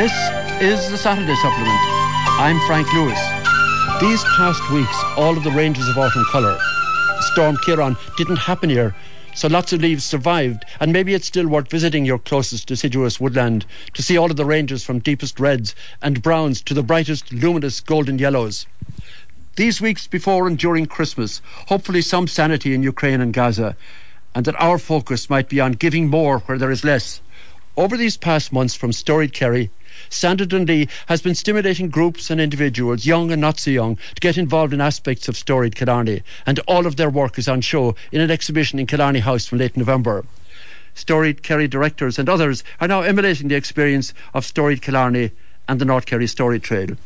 This is the Saturday Supplement. I'm Frank Lewis. These past weeks, all of the ranges of autumn colour. Storm Ciarán didn't happen here, so lots of leaves survived, and maybe it's still worth visiting your closest deciduous woodland to see all of the ranges from deepest reds and browns to the brightest luminous golden yellows. These weeks before and during Christmas, hopefully some sanity in Ukraine and Gaza, and that our focus might be on giving more where there is less. Over these past months from Storied Kerry, Sandra Dundee has been stimulating groups and individuals, young and not so young, to get involved in aspects of Storied Killarney, and all of their work is on show in an exhibition in Killarney House from late November. Storied Kerry directors and others are now emulating the experience of Storied Killarney and the North Kerry Story Trail.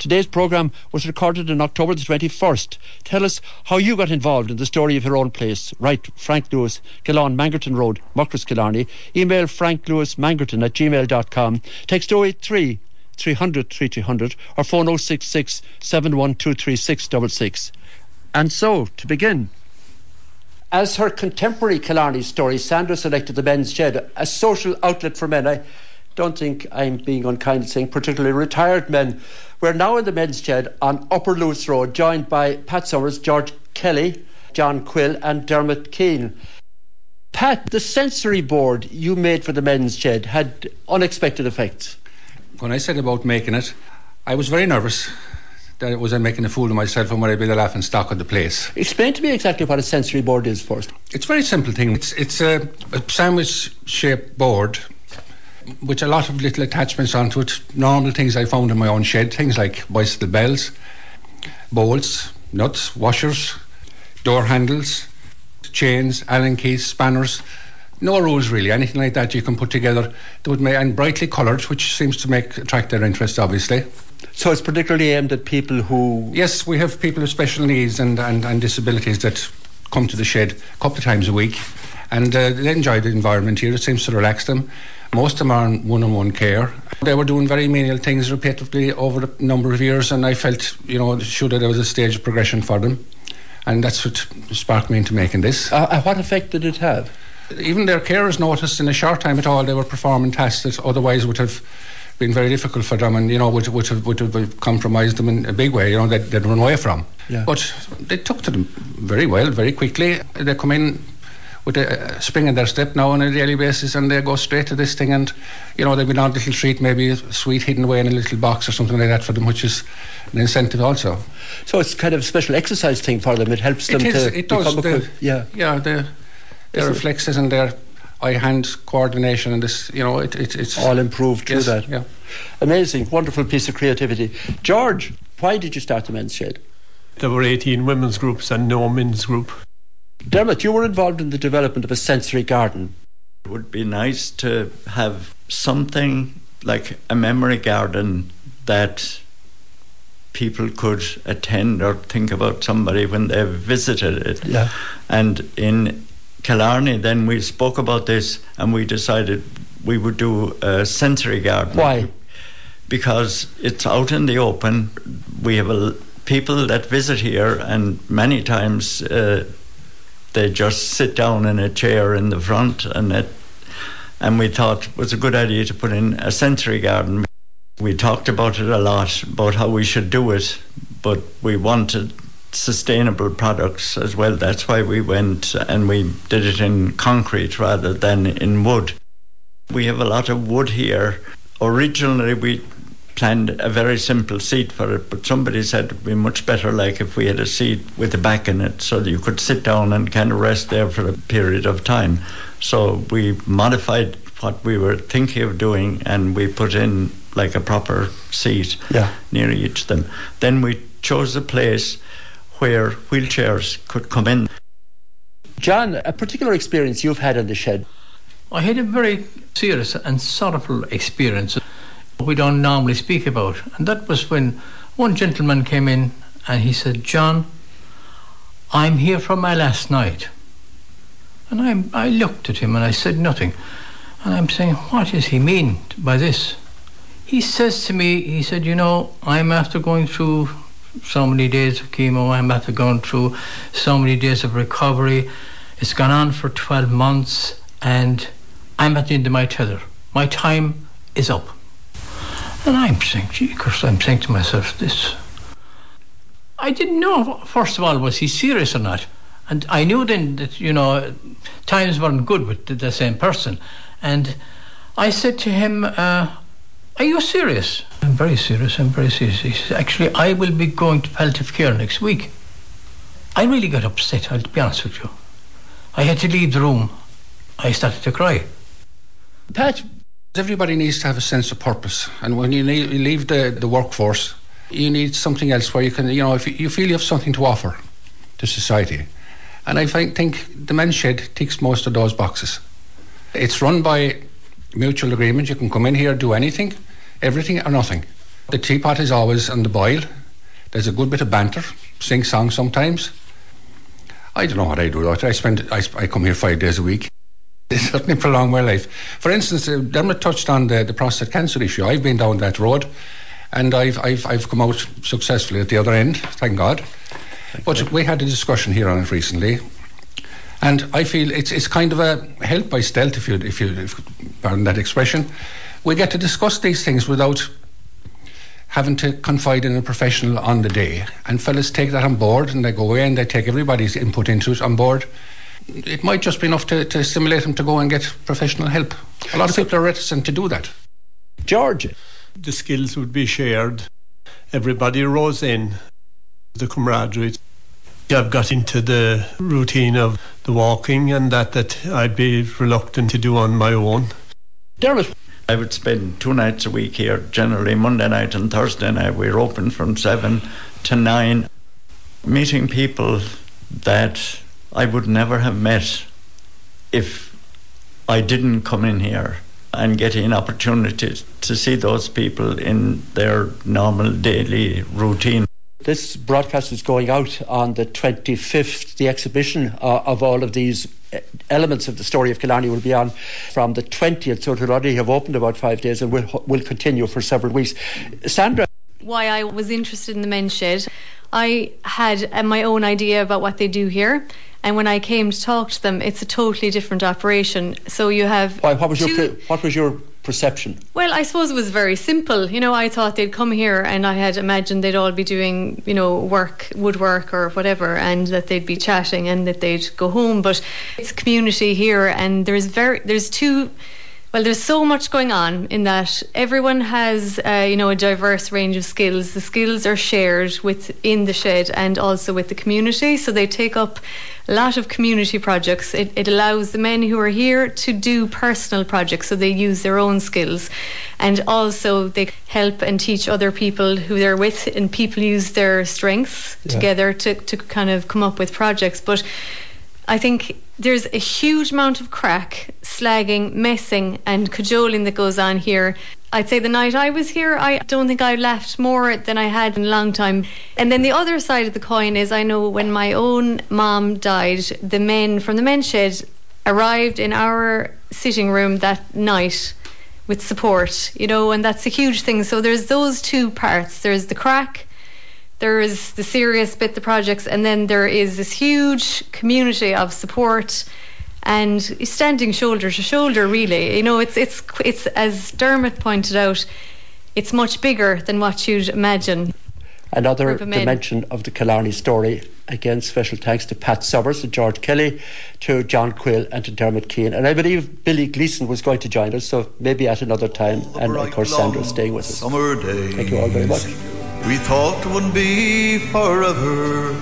Today's programme was recorded on October the 21st. Tell us how you got involved in the story of your own place. Write Frank Lewis, Gillon, Mangerton Road, Muckross, Killarney. Email franklewismangerton at gmail.com. Text 083 300 3300 or phone 066 7123666. And so, to begin, as her contemporary Killarney story, Sandra selected the men's shed, a social outlet for men. I don't think I'm being unkind saying particularly retired men we're now in the men's shed on Upper Luce Road, joined by Pat Summers, George Kelly, John Quill, and Dermot Keane. Pat, the sensory board you made for the men's shed had unexpected effects. When I said about making it, I was very nervous that it was I making a fool of myself and would I be the laughing stock of the place. Explain to me exactly what a sensory board is first. It's a very simple thing. It's, it's a, a sandwich shaped board with a lot of little attachments onto it. Normal things I found in my own shed, things like bicycle bells, bolts, nuts, washers, door handles, chains, Allen keys, spanners. No rules really. Anything like that you can put together that would make and brightly coloured, which seems to make attract their interest, obviously. So it's particularly aimed at people who. Yes, we have people with special needs and, and, and disabilities that come to the shed a couple of times a week, and uh, they enjoy the environment here. It seems to relax them. Most of them are in one on one care. They were doing very menial things repeatedly over a number of years, and I felt, you know, sure that there was a stage of progression for them. And that's what sparked me into making this. Uh, uh what effect did it have? Even their carers noticed in a short time at all they were performing tasks that otherwise would have been very difficult for them and, you know, would, would, have, would have compromised them in a big way, you know, they'd, they'd run away from. Yeah. But they took to them very well, very quickly. They come in with a uh, spring in their step now on a daily basis and they go straight to this thing and you know they've been on a little treat maybe a sweet hidden away in a little box or something like that for them which is an incentive also. So it's kind of a special exercise thing for them. It helps them it is, to it does. the, yeah. Yeah their, their reflexes and their eye-hand coordination and this you know it, it, it's all improved through yes, that. yeah. Amazing. Wonderful piece of creativity. George why did you start the men's shed? There were 18 women's groups and no men's group Dermot, you were involved in the development of a sensory garden. It would be nice to have something like a memory garden that people could attend or think about somebody when they visited it. Yeah. And in Killarney, then we spoke about this and we decided we would do a sensory garden. Why? Because it's out in the open. We have a, people that visit here, and many times uh, they just sit down in a chair in the front and it and we thought it was a good idea to put in a sensory garden. We talked about it a lot about how we should do it, but we wanted sustainable products as well. That's why we went and we did it in concrete rather than in wood. We have a lot of wood here. Originally, we planned a very simple seat for it, but somebody said it'd be much better like if we had a seat with a back in it so that you could sit down and kind of rest there for a period of time. So we modified what we were thinking of doing and we put in like a proper seat yeah. near each of them. Then we chose a place where wheelchairs could come in. John, a particular experience you've had in the shed. I had a very serious and sorrowful experience we don't normally speak about. And that was when one gentleman came in and he said, John, I'm here from my last night. And I, I looked at him and I said nothing. And I'm saying, what does he mean by this? He says to me, he said, you know, I'm after going through so many days of chemo, I'm after going through so many days of recovery. It's gone on for 12 months and I'm at the end of my tether. My time is up. And I'm saying, gee, Chris, I'm saying to myself, this. I didn't know, first of all, was he serious or not? And I knew then that, you know, times weren't good with the same person. And I said to him, uh, Are you serious? I'm very serious, I'm very serious. He said, Actually, I will be going to palliative care next week. I really got upset, I'll be honest with you. I had to leave the room. I started to cry. Pat, everybody needs to have a sense of purpose. And when you leave the, the workforce, you need something else where you can, you know, if you feel you have something to offer to society. And I think the men's shed ticks most of those boxes. It's run by mutual agreement. You can come in here, do anything, everything or nothing. The teapot is always on the boil. There's a good bit of banter, sing song sometimes. I don't know what I do. I spend I, I come here five days a week. Certainly prolonged my life. For instance, uh, Dermot touched on the, the prostate cancer issue. I've been down that road, and I've I've I've come out successfully at the other end. Thank God. Thank but God. we had a discussion here on it recently, and I feel it's it's kind of a help by stealth, if you if you if, pardon that expression. We get to discuss these things without having to confide in a professional on the day. And fellas take that on board and they go away and they take everybody's input into it on board. It might just be enough to, to stimulate them to go and get professional help. A lot of people are reticent to do that. George. The skills would be shared. Everybody rose in. The camaraderie. I've got into the routine of the walking and that that I'd be reluctant to do on my own. Dermot, I would spend two nights a week here, generally Monday night and Thursday night. We're open from seven to nine, meeting people that I would never have met if I didn't come in here and get an opportunity to see those people in their normal daily routine. This broadcast is going out on the 25th. The exhibition uh, of all of these uh, elements of the story of Killarney will be on from the 20th, so it'll already have opened about five days and will, will continue for several weeks. Sandra. Why I was interested in the men's shed, I had uh, my own idea about what they do here. And when I came to talk to them, it's a totally different operation. So you have. Why, what was your what was your perception? Well, I suppose it was very simple. You know, I thought they'd come here and I had imagined they'd all be doing, you know, work, woodwork or whatever, and that they'd be chatting and that they'd go home. But it's community here, and there's very there's two well, there's so much going on in that everyone has, uh, you know, a diverse range of skills. The skills are shared within the shed and also with the community. So they take up a lot of community projects. It, it allows the men who are here to do personal projects, so they use their own skills, and also they help and teach other people who they're with, and people use their strengths yeah. together to to kind of come up with projects. But I think there's a huge amount of crack, slagging, messing, and cajoling that goes on here. I'd say the night I was here, I don't think I laughed more than I had in a long time. And then the other side of the coin is I know when my own mom died, the men from the men's shed arrived in our sitting room that night with support, you know, and that's a huge thing. So there's those two parts there's the crack there is the serious bit, the projects, and then there is this huge community of support and standing shoulder to shoulder. Really, you know, it's it's it's as Dermot pointed out, it's much bigger than what you'd imagine. Another dimension of the Killarney story. Again, special thanks to Pat Summers, to George Kelly, to John Quill, and to Dermot Keane. And I believe Billy Gleeson was going to join us, so maybe at another time. And of course, Sandra staying with us. Thank you all very much. We thought it would be forever.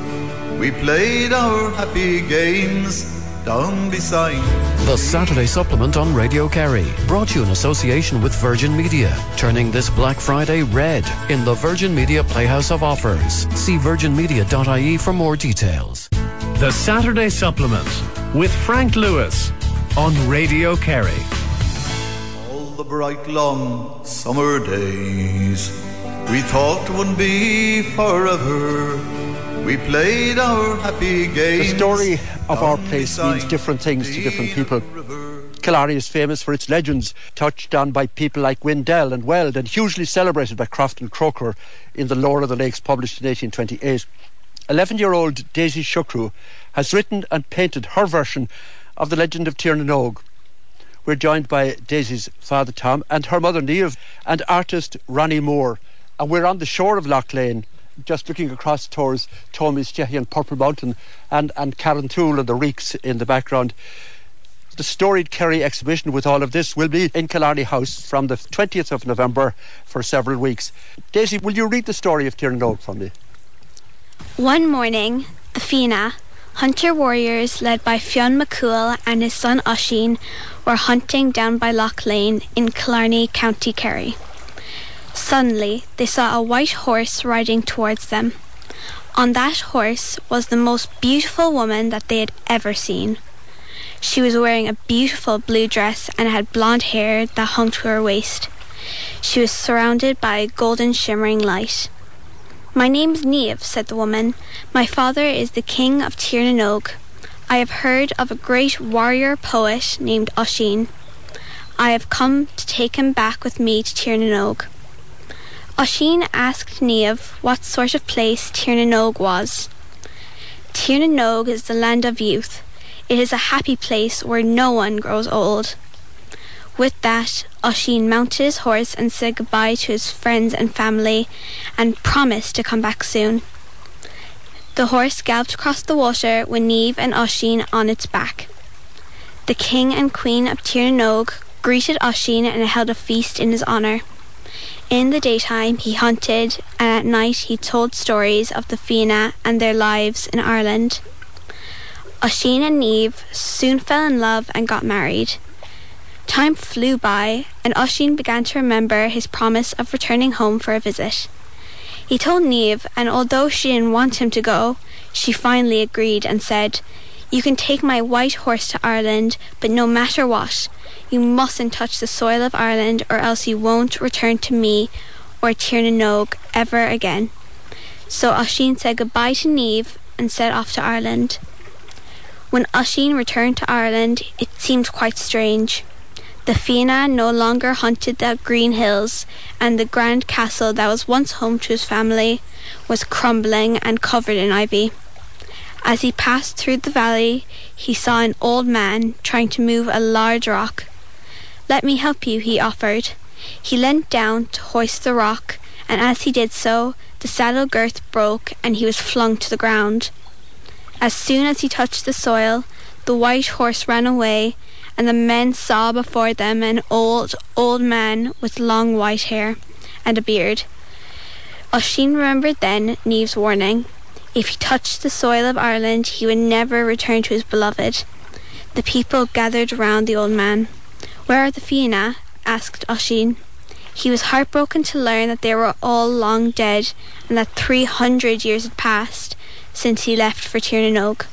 We played our happy games down beside. The Saturday Supplement on Radio Kerry, brought to you in association with Virgin Media, turning this Black Friday red in the Virgin Media Playhouse of Offers. See virginmedia.ie for more details. The Saturday Supplement with Frank Lewis on Radio Kerry. All the bright long summer days we thought it would be forever. We played our happy game. The story of our place means different things to different people. Killarney is famous for its legends, touched on by people like Windele and Weld, and hugely celebrated by Crofton Croker in The Lore of the Lakes, published in 1828. 11 year old Daisy Shukru has written and painted her version of the legend of Tir na nÓg We're joined by Daisy's father Tom and her mother Neve and artist Ronnie Moore. And we're on the shore of Lough Leane, just looking across towards Tommy's Shehy and Purple Mountain and, and Carrauntoohil and the Reeks in the background. The storied Kerry exhibition with all of this will be in Killarney House from the 20th of November for several weeks. Daisy, will you read the story of Tirnanog for me? One morning, the Fianna, hunter warriors led by Fionn McCool and his son Oisín, were hunting down by Lough Leane in Killarney, County Kerry. Suddenly, they saw a white horse riding towards them. On that horse was the most beautiful woman that they had ever seen. She was wearing a beautiful blue dress and had blonde hair that hung to her waist. She was surrounded by a golden shimmering light. My name's Neve, said the woman. My father is the king of Tirnanog. I have heard of a great warrior poet named Oisín. I have come to take him back with me to Tirnanog. Oisín asked Neve what sort of place Tirnanog was. Tirnanog is the land of youth. It is a happy place where no one grows old. With that, Oisín mounted his horse and said goodbye to his friends and family and promised to come back soon. The horse galloped across the water with Neve and Oisín on its back. The king and queen of Tirnanog greeted Oisín and held a feast in his honour. In the daytime he hunted and at night he told stories of the Fianna and their lives in Ireland. Oisín and Neve soon fell in love and got married. Time flew by, and Oisín began to remember his promise of returning home for a visit. He told Neve, and although she didn't want him to go, she finally agreed and said, You can take my white horse to Ireland, but no matter what, you mustn't touch the soil of Ireland, or else you won't return to me or Tirnanog ever again. So Oisín said goodbye to Neve and set off to Ireland. When Oisín returned to Ireland, it seemed quite strange. The Fianna no longer hunted the green hills, and the grand castle that was once home to his family was crumbling and covered in ivy. As he passed through the valley, he saw an old man trying to move a large rock. Let me help you, he offered. He leant down to hoist the rock, and as he did so, the saddle girth broke and he was flung to the ground. As soon as he touched the soil, the white horse ran away, and the men saw before them an old, old man with long white hair and a beard. Oisín remembered then Neve's warning. If he touched the soil of Ireland, he would never return to his beloved. The people gathered round the old man. Where are the Fianna? asked Oisín. He was heartbroken to learn that they were all long dead and that three hundred years had passed since he left for Tirnanog.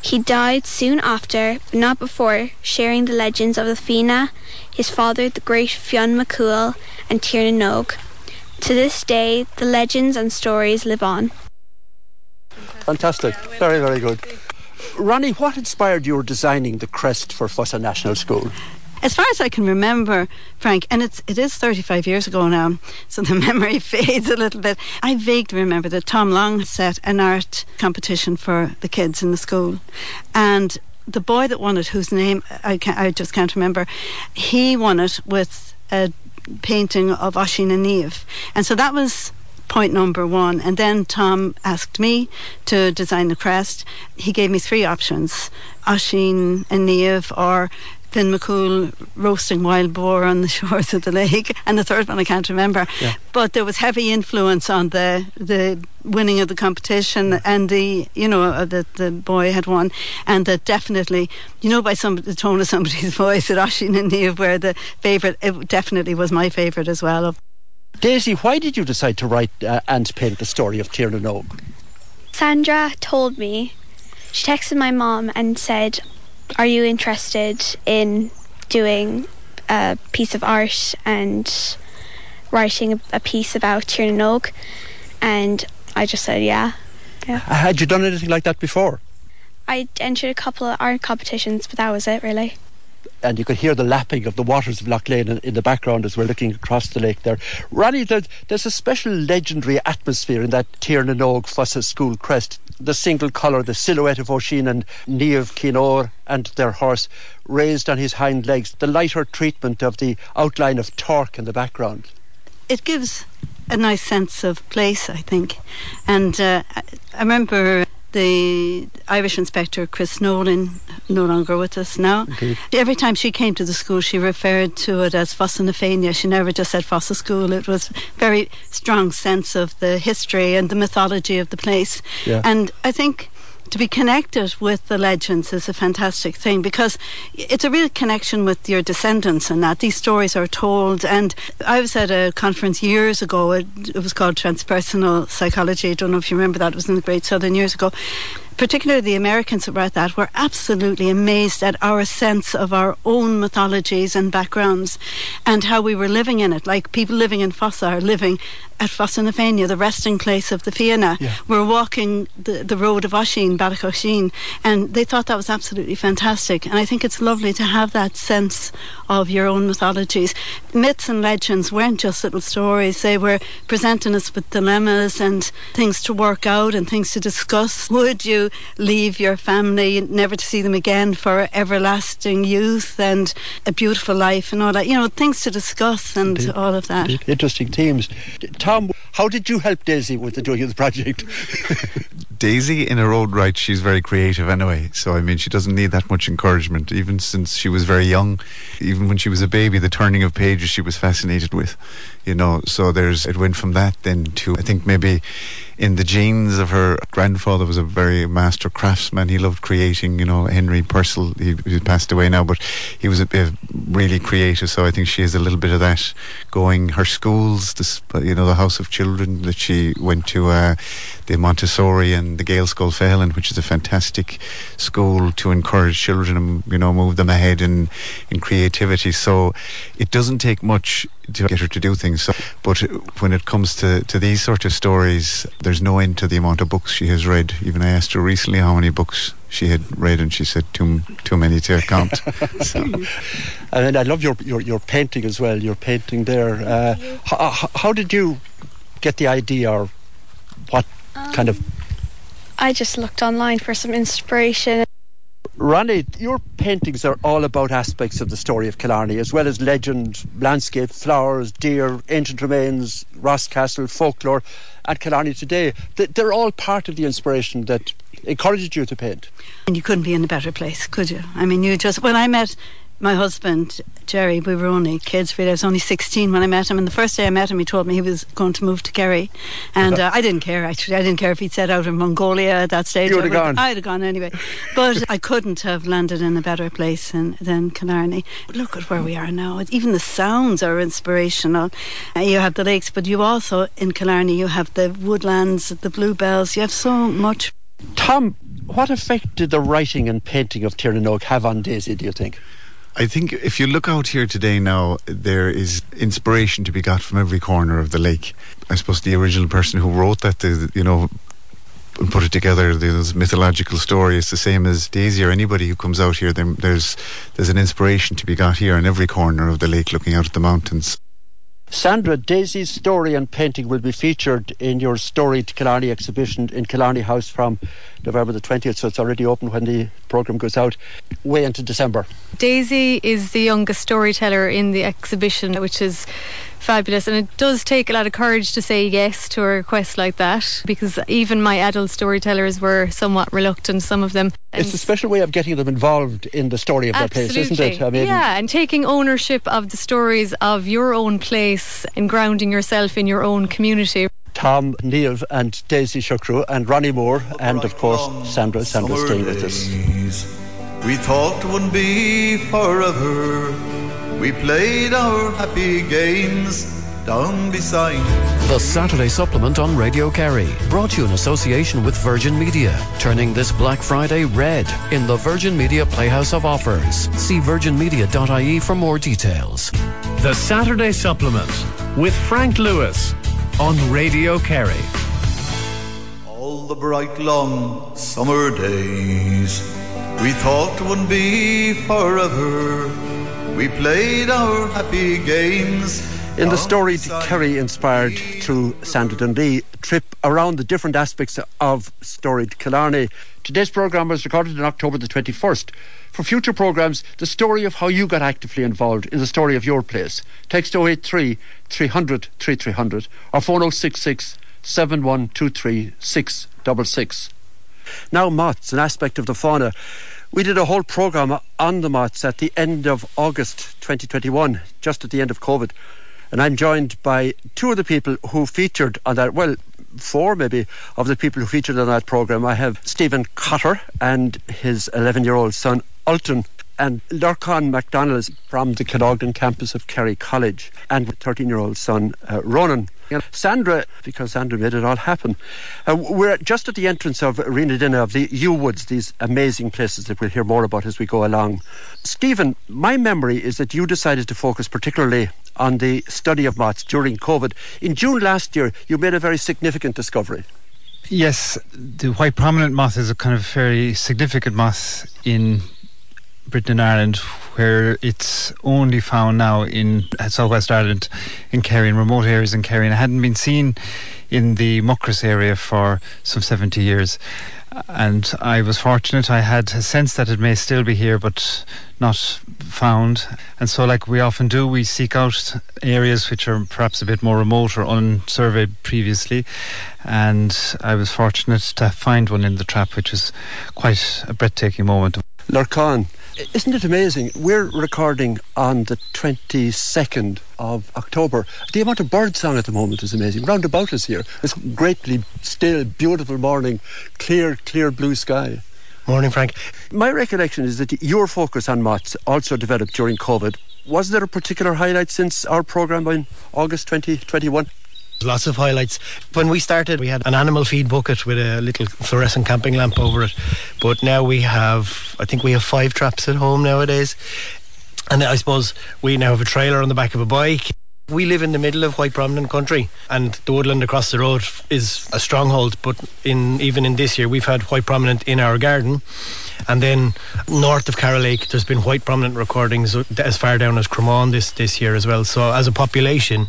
He died soon after, but not before, sharing the legends of the Fianna, his father, the great Fionn McCool, and Tirnanog. To this day, the legends and stories live on. Fantastic. Very, very good. Ronnie, what inspired your designing the crest for Fossa National School? As far as I can remember, Frank, and it's it is 35 years ago now, so the memory fades a little bit. I vaguely remember that Tom Long set an art competition for the kids in the school, and the boy that won it, whose name I I just can't remember, he won it with a painting of Oisín and Neve, and so that was point number one. And then Tom asked me to design the crest. He gave me three options Oisín and Neve or Finn McCool roasting wild boar on the shores of the lake, and the third one I can't remember. Yeah. But there was heavy influence on the the winning of the competition, and the you know uh, that the boy had won, and that definitely you know by some the tone of somebody's voice that Oisín and Neve were the favourite. It definitely was my favourite as well. Daisy, why did you decide to write uh, and paint the story of Tirna Sandra told me. She texted my mom and said, are you interested in doing a piece of art and writing a piece about Tirnanog? And I just said, yeah. yeah. Uh, had you done anything like that before? I entered a couple of art competitions, but that was it, really. And you could hear the lapping of the waters of Lough Leane in, in the background as we're looking across the lake there. Ronnie, there's, there's a special legendary atmosphere in that Tir na nÓg Fossa school crest. The single colour, the silhouette of Oisín and Niamh Cinnór and their horse raised on his hind legs, the lighter treatment of the outline of Torc in the background. It gives a nice sense of place, I think. And uh, I remember the Irish inspector, Chris Nolan, no longer with us now. Indeed. Every time she came to the school, she referred to it as Fossa na Féine. She never just said Fossa School. It was very strong sense of the history and the mythology of the place. Yeah. And I think to be connected with the legends is a fantastic thing because it's a real connection with your descendants and that these stories are told. And I was at a conference years ago. It, it was called transpersonal psychology. I don't know if you remember that. It was in the Great Southern years ago particularly the Americans were at that were absolutely amazed at our sense of our own mythologies and backgrounds and how we were living in it like people living in Fossa are living at Fossa na Féine, the resting place of the Fianna. Yeah. We're walking the, the road of Oisín, Ballacoshin, and they thought that was absolutely fantastic. And I think it's lovely to have that sense of your own mythologies. Myths and legends weren't just little stories, they were presenting us with dilemmas and things to work out and things to discuss. Would you leave your family, never to see them again, for everlasting youth and a beautiful life and all that? You know, things to discuss and Indeed. all of that. Indeed. Interesting themes. Tom, how did you help Daisy with the doing of the project? Daisy, in her own right, she's very creative anyway. So, I mean, she doesn't need that much encouragement, even since she was very young. Even when she was a baby, the turning of pages she was fascinated with, you know. So, there's, it went from that then to, I think maybe in the genes of her grandfather was a very master craftsman. He loved creating, you know, Henry Purcell, he, he passed away now, but he was a, a really creative. So, I think she has a little bit of that going. Her schools, this, you know, the House of Children that she went to, uh, the Montessori and the Gaelscoil Faithleann, which is a fantastic school to encourage children and you know move them ahead in in creativity. So it doesn't take much to get her to do things. So, but when it comes to, to these sort of stories, there's no end to the amount of books she has read. Even I asked her recently how many books she had read, and she said too too many to count. so. And I love your, your, your painting as well, your painting there. Uh, how, how did you get the idea or what kind of. I just looked online for some inspiration. Ronnie, your paintings are all about aspects of the story of Killarney, as well as legend, landscape, flowers, deer, ancient remains, Ross Castle, folklore, and Killarney today. They're all part of the inspiration that encouraged you to paint. And you couldn't be in a better place, could you? I mean, you just when I met my husband Jerry, we were only kids. Really, I was only sixteen when I met him, and the first day I met him, he told me he was going to move to Kerry, and uh, I didn't care actually. I didn't care if he'd set out in Mongolia at that stage. You would have gone. I'd have gone anyway, but I couldn't have landed in a better place than, than Killarney. Look at where we are now. Even the sounds are inspirational. Uh, you have the lakes, but you also in Killarney you have the woodlands, the bluebells. You have so much. Tom, what effect did the writing and painting of Tiernan have on Daisy, do you think? I think if you look out here today now, there is inspiration to be got from every corner of the lake. I suppose the original person who wrote that, the, you know, and put it together, those mythological story is the same as Daisy or anybody who comes out here. There's there's an inspiration to be got here in every corner of the lake, looking out at the mountains. Sandra, Daisy's story and painting will be featured in your Storied Killarney exhibition in Killarney House from November the 20th, so it's already open when the programme goes out, way into December. Daisy is the youngest storyteller in the exhibition, which is fabulous. And it does take a lot of courage to say yes to a request like that because even my adult storytellers were somewhat reluctant, some of them. And It's a special way of getting them involved in the story of their place, isn't it? I mean, yeah, and taking ownership of the stories of your own place and grounding yourself in your own community. Tom, Niamh, and Daisy Shukru, and Ronnie Moore, and of course Sandra. Sandra staying with us. We thought would be forever. We played our happy games down beside. The Saturday Supplement on Radio Kerry, brought to you in association with Virgin Media, turning this Black Friday red in the Virgin Media Playhouse of Offers. See virginmedia.ie for more details. The Saturday Supplement with Frank Lewis on Radio Kerry. All the bright long summer days We thought wouldn't be forever. We played our happy games. In the storied Kerry inspired through Sandra Dundee trip around the different aspects of storied Killarney. Today's programme was recorded on October the 21st. For future programmes, the story of how you got actively involved in the story of your place. Text 083 300 3300 or phone 066 7123 666. Now, moths, an aspect of the fauna. We did a whole programme on the moths at the end of August 2021, just at the end of COVID. And I'm joined by two of the people who featured on that, well, four maybe of the people who featured on that programme. I have Stephen Cotter and his 11 year old son, Alton, and Lorcan MacDonald from the Cadogan campus of Kerry College, and 13 year old son, uh, Ronan. And Sandra, because Sandra made it all happen. Uh, we're just at the entrance of Reenadinna of the Yew Woods, these amazing places that we'll hear more about as we go along. Stephen, my memory is that you decided to focus particularly on the study of moths during COVID. In June last year, you made a very significant discovery. Yes, the white prominent moth is a kind of very significant moth in Britain and Ireland, where it's only found now in southwest Ireland, in Kerry, in remote areas in Kerry, and it hadn't been seen in the Muckross area for some 70 years. And I was fortunate, I had a sense that it may still be here, but not found. And so, like we often do, we seek out areas which are perhaps a bit more remote or unsurveyed previously. And I was fortunate to find one in the trap, which was quite a breathtaking moment. Lorcan, isn't it amazing? We're recording on the 22nd of October. The amount of birdsong at the moment is amazing. Round about us here, it's greatly still, beautiful morning, clear, clear blue sky. Morning, Frank. My recollection is that your focus on moths also developed during COVID. Was there a particular highlight since our programme in August 2021? Lots of highlights. When we started, we had an animal feed bucket with a little fluorescent camping lamp over it. But now we have, I think we have five traps at home nowadays. And I suppose we now have a trailer on the back of a bike. We live in the middle of White Prominent country, and the woodland across the road is a stronghold. But in even in this year, we've had White Prominent in our garden. And then north of Caragh Lake, there's been White Prominent recordings as far down as Cromane this, this year as well. So as a population,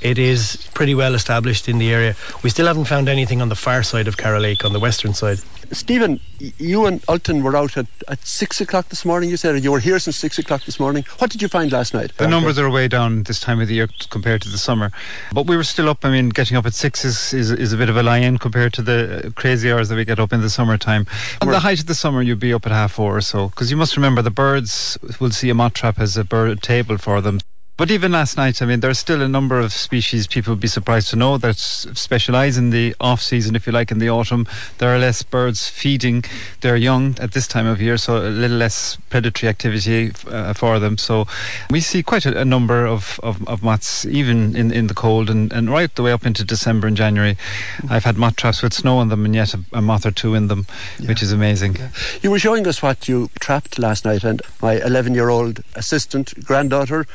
it is pretty well established in the area. We still haven't found anything on the far side of Caragh Lake, on the western side. Stephen, you and Alton were out at, at six o'clock this morning, you said, and you were here since six o'clock this morning. What did you find last night? The numbers are way down this time of the year compared to the summer. But we were still up. I mean, getting up at six is, is, is a bit of a lie-in compared to the crazy hours that we get up in the summertime. At the height of the summer, you'd be up at half four or so. Because you must remember, the birds will see a moth trap as a bird table for them. But even last night, I mean, there's still a number of species people would be surprised to know that specialise in the off season, if you like, in the autumn. There are less birds feeding their young at this time of year, so a little less predatory activity uh, for them. So we see quite a, a number of, of, of, moths, even in, in the cold and, and right the way up into December and January. I've had moth traps with snow on them and yet a, a moth or two in them, yeah. which is amazing. Yeah. You were showing us what you trapped last night, and my 11 year old assistant granddaughter,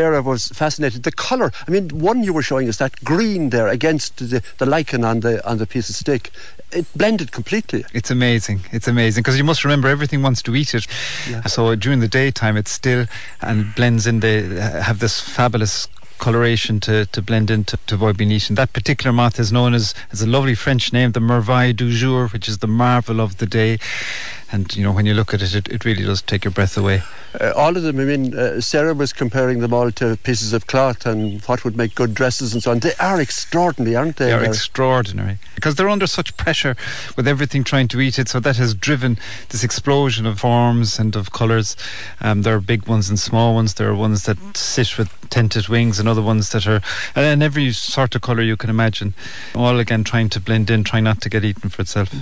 Sarah was fascinated. The colour, I mean, one you were showing us, that green there against the, the lichen on the, on the piece of stick, it blended completely. It's amazing. It's amazing because you must remember everything wants to eat it. Yeah. So during the daytime, it's still and blends in. They have this fabulous coloration to, to blend into to avoid being eaten. That particular moth is known as, as a lovely French name, the merveille du jour, which is the marvel of the day and you know when you look at it, it, it really does take your breath away. Uh, all of them. I mean, uh, Sarah was comparing them all to pieces of cloth and what would make good dresses and so on. They are extraordinary, aren't they? They are extraordinary because they're under such pressure with everything trying to eat it. So that has driven this explosion of forms and of colours. Um, there are big ones and small ones. There are ones that sit with tinted wings and other ones that are, and every sort of colour you can imagine. All again trying to blend in, trying not to get eaten for itself.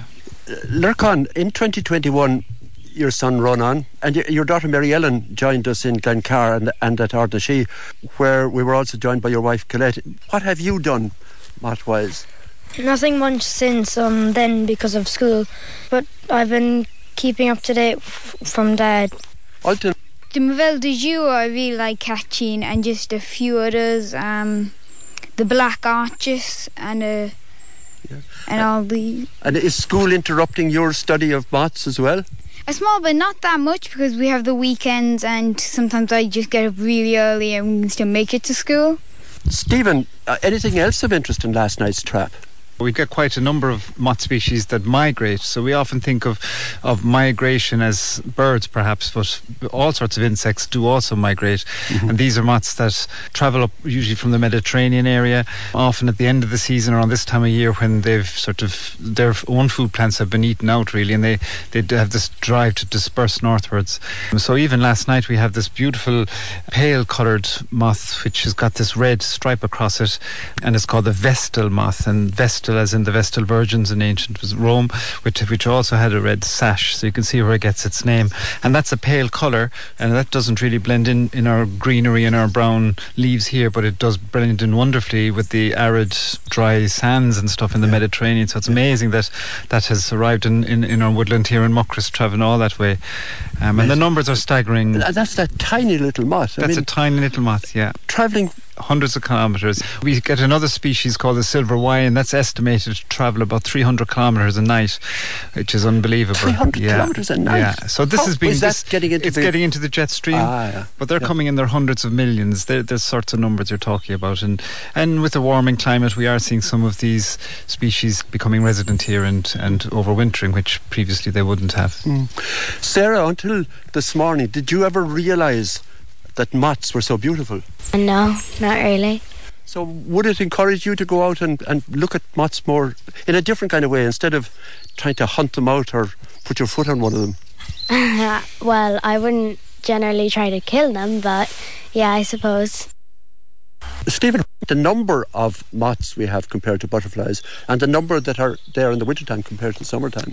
Lorcan, in 2021, your son Ronan and your daughter Mary Ellen joined us in Glencar and, and at Ardnashee, where we were also joined by your wife Colette. What have you done, Matt wise? Nothing much since um, then because of school, but I've been keeping up to date f- from Dad. Alton. The Marvel du Jour I really like catching, and just a few others. Um, the Black Arches and a. Uh, and all the. And is school interrupting your study of moths as well? A small but not that much because we have the weekends and sometimes I just get up really early and still make it to school. Stephen, uh, anything else of interest in last night's trap? We get quite a number of moth species that migrate. So we often think of, of migration as birds, perhaps, but all sorts of insects do also migrate. Mm-hmm. And these are moths that travel up usually from the Mediterranean area, often at the end of the season around this time of year when they've sort of their own food plants have been eaten out, really, and they, they have this drive to disperse northwards. So even last night we have this beautiful pale coloured moth which has got this red stripe across it, and it's called the Vestal moth. And Vestal Vestal, as in the Vestal Virgins in ancient Rome, which, which also had a red sash. So you can see where it gets its name. And that's a pale colour, and that doesn't really blend in in our greenery and our brown leaves here, but it does blend in wonderfully with the arid, dry sands and stuff in the yeah. Mediterranean. So it's amazing that that has arrived in, in, in our woodland here in Muckross, travelling all that way. Um, and the numbers are staggering. That's that tiny little moth. That's mean, a tiny little moth, yeah. Travelling hundreds of kilometres. We get another species called the silver Y that's estimated to travel about 300 kilometres a night, which is unbelievable. 300 yeah. kilometres a night? Yeah. So this How has been... Is this, that getting into It's the... getting into the jet stream. Ah, yeah. But they're yeah. coming in their hundreds of millions. They're, the sorts of numbers you're talking about. And, and with the warming climate, we are seeing some of these species becoming resident here and, and overwintering, which previously they wouldn't have. Mm. Sarah, until this morning, did you ever realise that moths were so beautiful? No, not really. So would it encourage you to go out and, and look at moths more in a different kind of way instead of trying to hunt them out or put your foot on one of them? well, I wouldn't generally try to kill them, but yeah, I suppose. Stephen, the number of moths we have compared to butterflies and the number that are there in the wintertime compared to the summertime.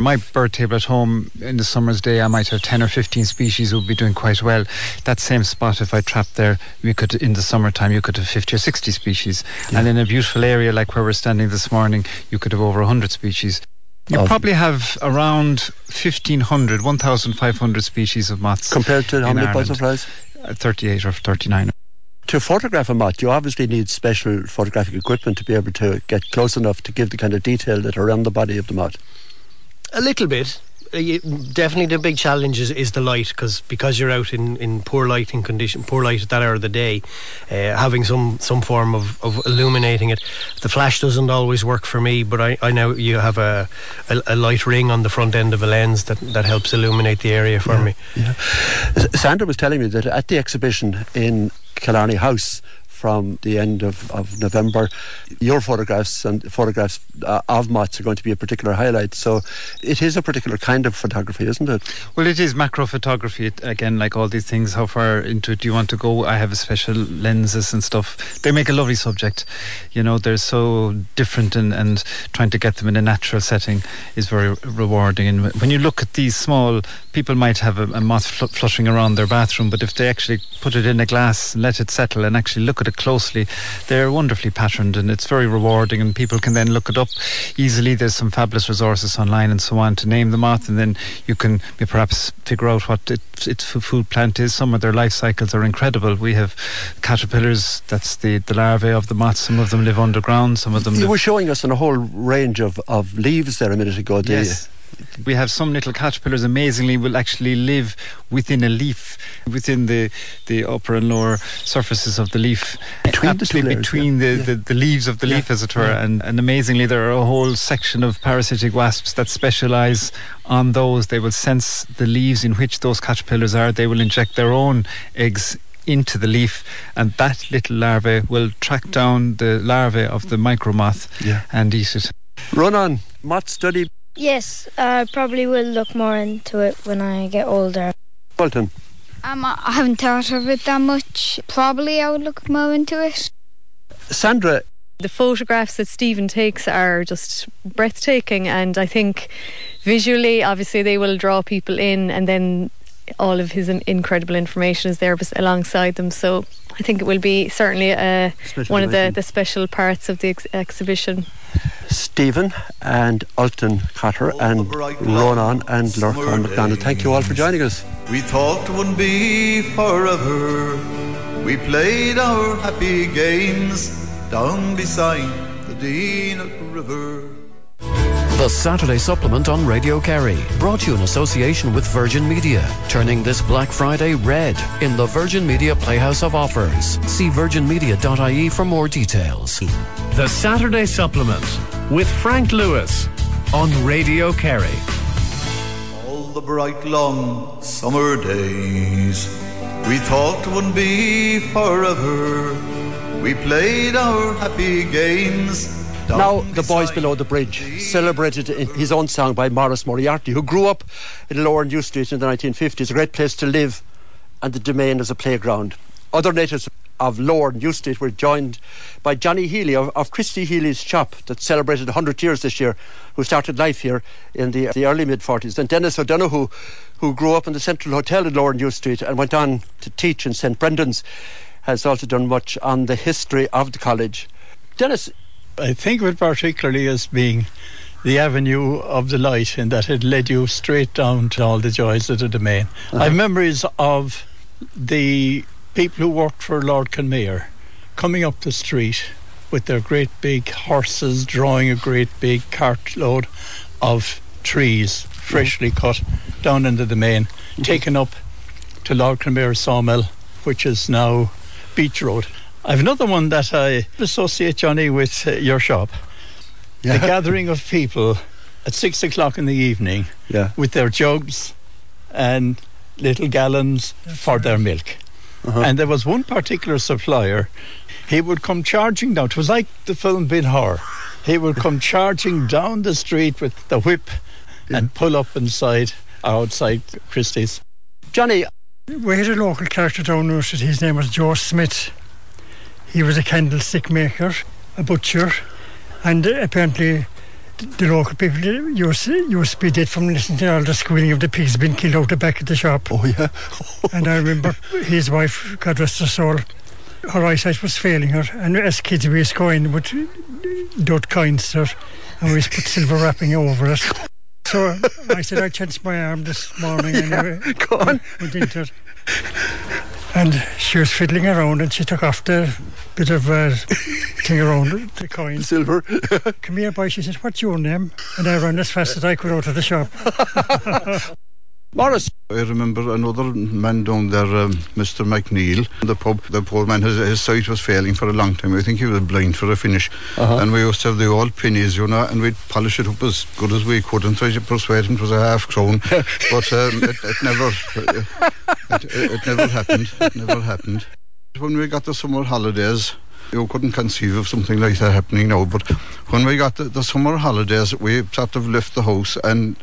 My bird table at home in the summer's day, I might have 10 or 15 species who would be doing quite well. That same spot, if I trapped there, we could, in the summertime, you could have 50 or 60 species. Yeah. And in a beautiful area like where we're standing this morning, you could have over 100 species. You oh. probably have around 1,500, 1,500 species of moths. Compared to how many butterflies? Uh, 38 or 39. To photograph a moth, you obviously need special photographic equipment to be able to get close enough to give the kind of detail that are around the body of the moth. A little bit. Uh, definitely the big challenge is, is the light because because you're out in, in poor lighting condition poor light at that hour of the day uh, having some some form of, of illuminating it the flash doesn't always work for me but I, I know you have a, a, a light ring on the front end of a lens that, that helps illuminate the area for yeah, me yeah. Sandra was telling me that at the exhibition in Killarney House from the end of, of November. Your photographs and photographs uh, of moths are going to be a particular highlight. So it is a particular kind of photography, isn't it? Well, it is macro photography. Again, like all these things, how far into it do you want to go? I have special lenses and stuff. They make a lovely subject. You know, they're so different and, and trying to get them in a natural setting is very rewarding. And when you look at these small, people might have a, a moth fl- fluttering around their bathroom, but if they actually put it in a glass and let it settle and actually look at it it closely, they're wonderfully patterned and it's very rewarding and people can then look it up easily. There's some fabulous resources online and so on to name the moth and then you can perhaps figure out what it, its food plant is. Some of their life cycles are incredible. We have caterpillars, that's the, the larvae of the moth. Some of them live underground, some of them You were showing us on a whole range of, of leaves there a minute ago. Yes we have some little caterpillars amazingly will actually live within a leaf within the the upper and lower surfaces of the leaf between the, layers, between yeah. the, yeah. the, the, leaves of the yeah. leaf as it were and, and amazingly there are a whole section of parasitic wasps that specialize on those they will sense the leaves in which those caterpillars are they will inject their own eggs into the leaf and that little larvae will track down the larvae of the micromoth yeah. and eat it Ronan moth study Yes, I probably will look more into it when I get older. Alton. Um, I haven't thought of it that much. Probably I would look more into it. Sandra. The photographs that Stephen takes are just breathtaking, and I think visually, obviously, they will draw people in, and then all of his incredible information is there alongside them. So I think it will be certainly uh, one of the, the special parts of the ex- exhibition. Stephen and Alton Cotter and Ronan and Lorcan McDonald. Thank you all for joining us. We thought it wouldn't be forever. We played our happy games down beside the Deenagh River. The Saturday Supplement on Radio Kerry, brought to you in association with Virgin Media, turning this Black Friday red in the Virgin Media Playhouse of Offers. See virginmedia.ie for more details. The Saturday Supplement with Frank Lewis on Radio Kerry. All the bright long summer days we thought would be forever. We played our happy games. Now, the boys below the bridge celebrated in his own song by Morris Moriarty, who grew up in Lower New Street in the 1950s, a great place to live, and the domain as a playground. Other natives of Lower New Street were joined by Johnny Healy of, of Christy Healy's shop that celebrated 100 years this year, who started life here in the, the early mid 40s. And Dennis O'Donoghue, who grew up in the Central Hotel in Lower New Street and went on to teach in St Brendan's, has also done much on the history of the college. Dennis, I think of it particularly as being the avenue of the light in that it led you straight down to all the joys of the domain. Uh-huh. I have memories of the people who worked for Lord Kenmare coming up the street with their great big horses drawing a great big cartload of trees freshly cut down into the main, taken up to Lord Kenmare sawmill, which is now Beach Road. I've another one that I associate, Johnny, with uh, your shop. Yeah. The gathering of people at six o'clock in the evening Yeah. with their jugs and little gallons for their milk. Uh-huh. And there was one particular supplier, he would come charging down. It was like the film Ben Hur. He would come charging down the street with the whip and pull up inside outside Christy's. Johnny, We had a local character down there. His name was George Smith. He was a candlestick maker, a butcher, and uh, apparently the local people used, used to be dead from listening to all the squealing of the pigs being killed out the back of the shop. Oh, yeah. and I remember his wife, God rest her soul, her eyesight was failing her, and as kids we used to go in with dot coins her, and we used to put silver wrapping over it. So I said I chanced my arm this morning anyway. Go on. Went into it. And she was fiddling around and she took off the bit of uh, thing around the coin. Silver. Come here, boy. She said, What's your name? And I ran as fast as I could out of the shop. Morris. I remember another man down there, um, Mr. McNeil, the pub. The poor man, his, his sight was failing for a long time. I think he was blind for a finish. Uh-huh. And we used to have the old pennies, you know, and we'd polish it up as good as we could and try to persuade him it was a half crown. but um, it, it never, it, it, it never happened. It never happened. When we got the summer holidays, you couldn't conceive of something like that happening now. But when we got the, the summer holidays, we sort of left the house and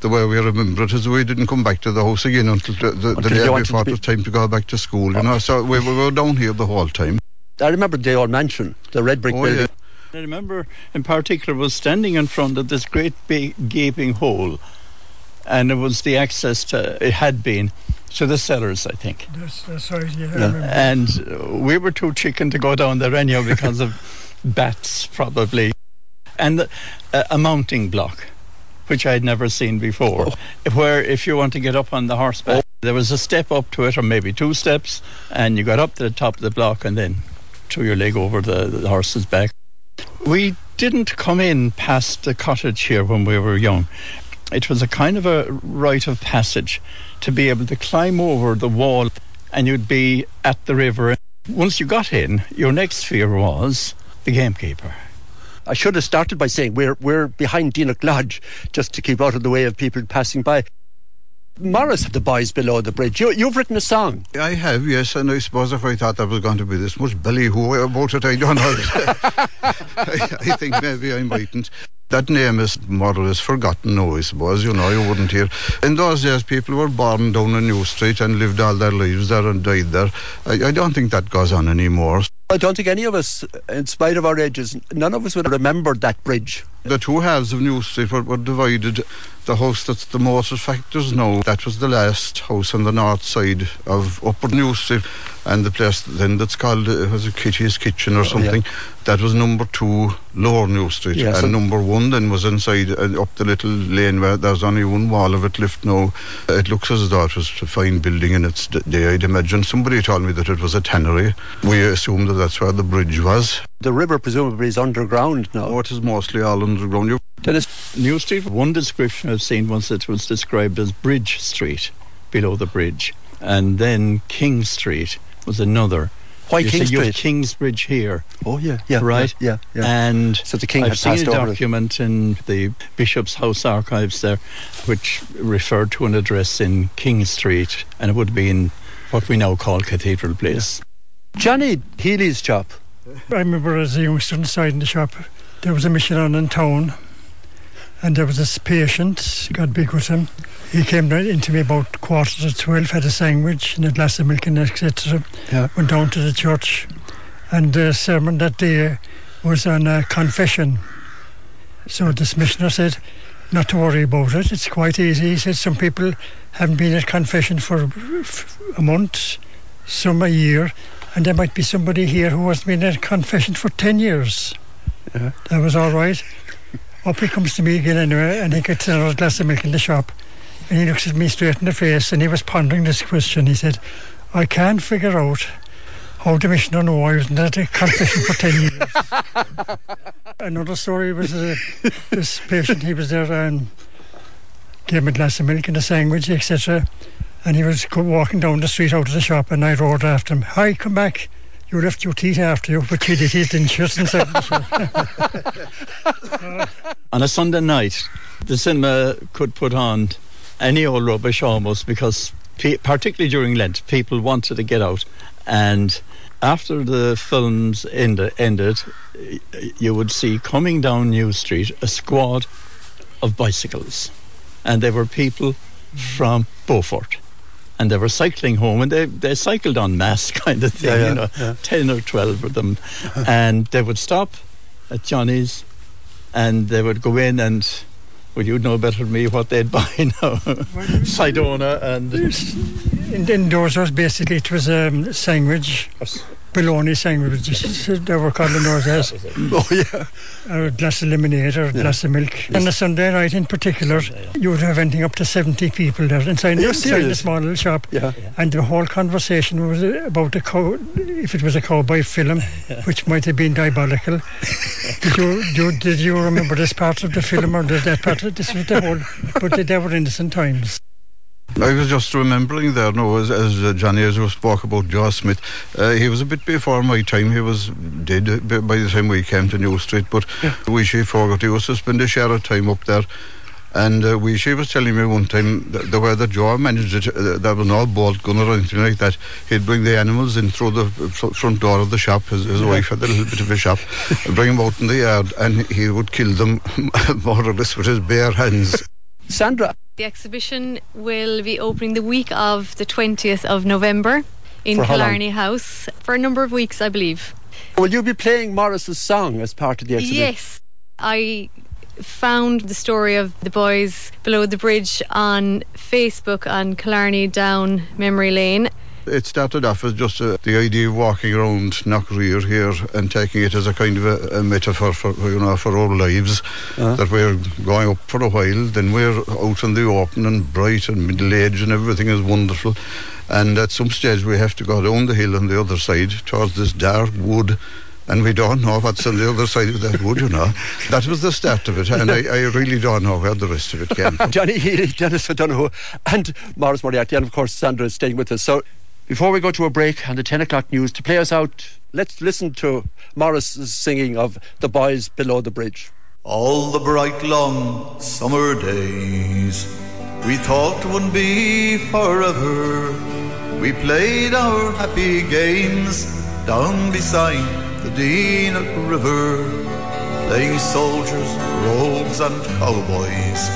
the way we remember it is we didn't come back to the house again until the, the, the Until you day before to it was time to go back to school, you know. So we, we were down here the whole time. I remember the old mansion, the red brick Oh, building. yeah. I remember in particular was standing in front of this great big gaping hole, and it was the access to it had been to the cellars, I think. That's, that's right, yeah, Yeah. remember. And uh, we were too chicken to go down there anyhow because of bats, probably, and the, uh, a mounting block, which I had never seen before, where if you want to get up on the horseback, there was a step up to it, or maybe two steps, and you got up to the top of the block and then threw your leg over the, the horse's back. We didn't come in past the cottage here when we were young. It was a kind of a rite of passage to be able to climb over the wall and you'd be at the river. Once you got in, your next fear was the gamekeeper. I should have started by saying we're we're behind Deenagh Lodge just to keep out of the way of people passing by. Morris had the boys below the bridge. You, you've written a song. I have, yes, and I suppose if I thought there was going to be this much ballyhoo about it, I don't know. I, I think maybe I mightn't. That name is more or less forgotten now, I suppose, you know, you wouldn't hear. In those days, people were born down in New Street and lived all their lives there and died there. I, I don't think that goes on anymore. I don't think any of us, in spite of our ages, none of us would have remembered that bridge. The two halves of New Street were, were divided. The house that's the motor factors now, that was the last house on the north side of Upper New Street. And the place then that's called, uh, was it Kitty's Kitchen or Oh, something, yeah. that was number two, Lower New Street. Yes, and number one then was inside, uh, up the little lane where there's only one wall of it left now. It looks as though it was a fine building in its day, I'd imagine. Somebody told me that it was a tannery. We assumed that that's where the bridge was. The river presumably is underground now. Oh, it is mostly all underground. You, Dennis, New Street, one description I've seen once it was described as Bridge Street, below the bridge. And then King Street was another. Why you King see, You have Kingsbridge here. Oh yeah, yeah, right? yeah, yeah. And So the king I've had seen passed a over it. document in the Bishop's House archives there, which referred to an address in King Street, and it would be in what we now call Cathedral Place. Johnny Healy's shop. I remember as a youngster inside in the shop, there was a mission on in town, and there was this patient, God be with him. He came right into me about quarter to twelve, had a sandwich and a glass of milk and etc. Yeah. Went down to the church, and the sermon that day was on uh, confession. So this missioner said, not to worry about it, it's quite easy. He said some people haven't been at confession for a month, some a year, and there might be somebody here who hasn't been at confession for 10 years. Yeah. That was all right. Up he comes to me again anyway, and he gets another glass of milk in the shop. And he looks at me straight in the face, and he was pondering this question. He said, I can't figure out how the missioner knew I was at a confession for 10 years. Another story was uh, this patient, he was there and gave him a glass of milk and a sandwich, etc. And he was walking down the street out of the shop, and I roared after him. Hi, come back. You left your teeth after you, but you did it, didn't you? Inside. On a Sunday night, the cinema could put on any old rubbish almost because, particularly during Lent, people wanted to get out. And after the films ended, ended, you would see coming down New Street a squad of bicycles. And there were people from Beaufort. And they were cycling home, and they, they cycled on mass kind of thing, Yeah, yeah, you know, yeah. 10 or 12 of them. and they would stop at Johnny's and they would go in and well you'd know better than me what they'd buy now Sidona and In, indoors was basically it was um, sandwich, bologna sandwich. just- They were called indoors as. Oh yeah. Or a glass of lemonade or a glass of milk. And a Sunday night in particular, you would have anything up to 70 people there inside, inside the small little shop. Yeah. And the whole conversation was about the cow, if it was a cowboy film, which might have been diabolical. did, you, you, did you remember this part of the film or did that part? Of, this was the whole, but they were innocent times. I was just remembering there, no, as, as uh, Johnny as we spoke about Joe Smith, uh, he was a bit before my time. He was dead uh, by the time we came to New Street, but we she forgot he was to spend a share of time up there. And uh, we, she was telling me one time that the way that Joe managed it, uh, there was no bolt gun or anything like that. He'd bring the animals in through the front door of the shop. His, his wife had a little bit of a shop. bring them out in the yard, and he would kill them more or less with his bare hands. Sandra. The exhibition will be opening the week of the 20th of November in For? Killarney House for a number of weeks, I believe. Will you be playing Morris's song as part of the exhibition? Yes. I found the story of the boys below the bridge on Facebook on Killarney Down Memory Lane. It started off as just uh, the idea of walking around Knockreer here and taking it as a kind of a, a metaphor for you know for our lives Uh-huh. that we're going up for a while, then we're out in the open and bright and middle aged and everything is wonderful. And at some stage we have to go down the hill on the other side towards this dark wood. And we don't know what's on the other side of that wood, you know. That was the start of it, and I, I really don't know where the rest of it came from. Johnny Healy, Dennis O'Donoghue, and Morris Moriarty, and of course Sandra is staying with us. So before we go to a break and the 10 o'clock news, to play us out, let's listen to Morris's singing of The Boys Below the Bridge. All the bright long summer days we thought would be forever. We played our happy games down beside the Deenagh River, playing soldiers, rogues, and cowboys,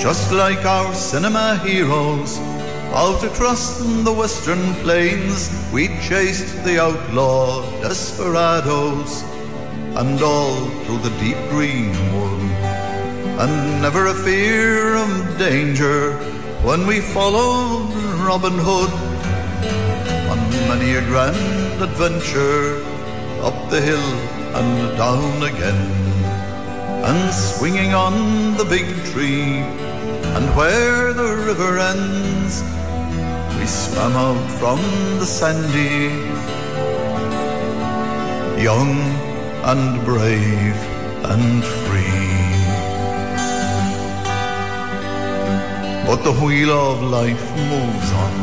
just like our cinema heroes. Out across the western plains, we chased the outlaw desperados and all through the deep green wood. And never a fear of danger when we followed Robin Hood on many a grand adventure up the hill and down again. And swinging on the big tree, and where the river ends, we swam out from the sandy, young and brave and free. But the wheel of life moves on.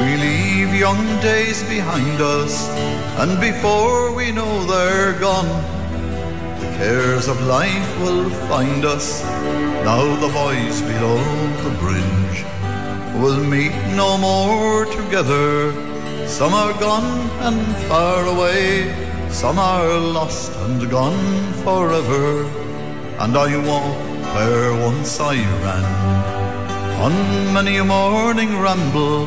We leave young days behind us, and before we know they're gone, the cares of life will find us. Now the boys below the bridge will meet no more together. Some are gone and far away, some are lost and gone forever. And I walk where once I ran. On many a morning ramble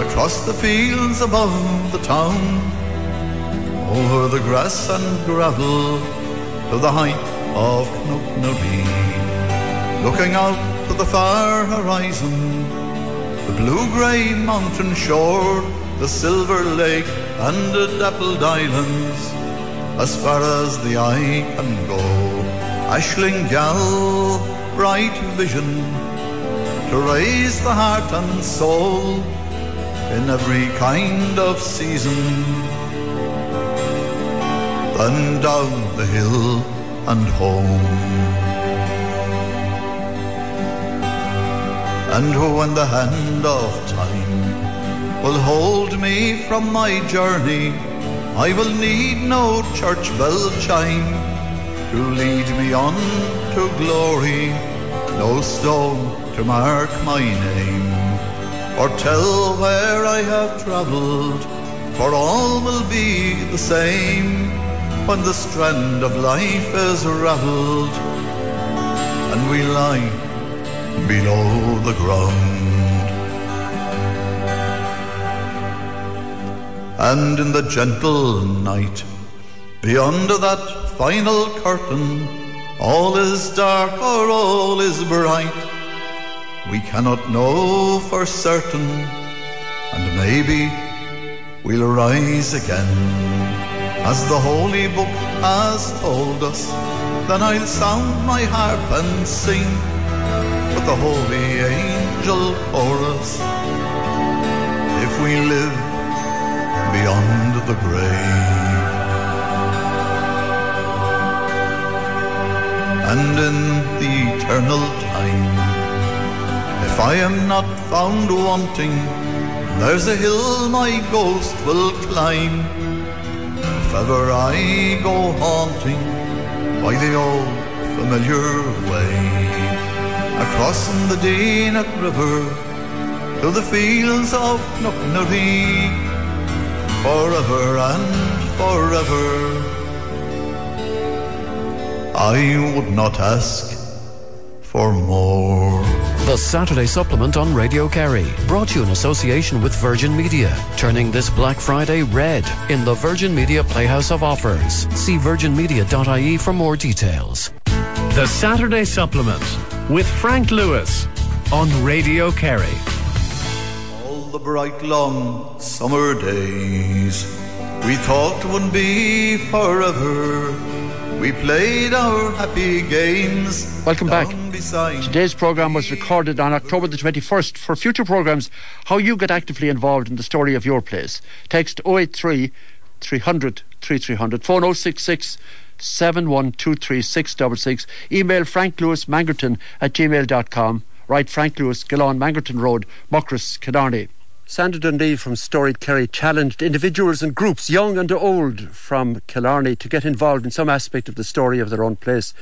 across the fields above the town, over the grass and gravel to the height of Knocknaree, looking out to the far horizon, the blue-grey mountain shore, the silver lake and the dappled islands, as far as the eye can go. Ashling Gal, bright vision to raise the heart and soul in every kind of season. Then down the hill and home. And when the hand of time will hold me from my journey, I will need no church bell chime to lead me on to glory, no stone to mark my name or tell where I have travelled, for all will be the same when the strand of life is ravelled. And we lie below the ground. And in the gentle night, beyond that final curtain, all is dark or all is bright we cannot know for certain, and maybe we'll rise again. As the Holy Book has told us, then I'll sound my harp and sing with the holy angel chorus. If we live beyond the grave. And in the eternal time, if I am not found wanting, there's a hill my ghost will climb. If ever I go haunting by the old familiar way, across the Deenagh River to the fields of Knocknaree, forever and forever. I would not ask for more. The Saturday Supplement on Radio Kerry, brought to you in association with Virgin Media, turning this Black Friday red in the Virgin Media Playhouse of Offers. See virginmedia.ie for more details. The Saturday Supplement with Frank Lewis on Radio Kerry. All the bright long summer days we thought would be forever. We played our happy games. Welcome back. Today's programme was recorded on October the 21st. For future programmes, how you get actively involved in the story of your place. Text 083 300 3300. Phone 066 7123666. Email Frank Lewis Mangerton at gmail.com. Write Frank Lewis, Gillon Mangerton Road, Muckross, Killarney. Sandra Dunlea from Storied Kerry challenged individuals and groups, young and old, from Killarney to get involved in some aspect of the story of their own place.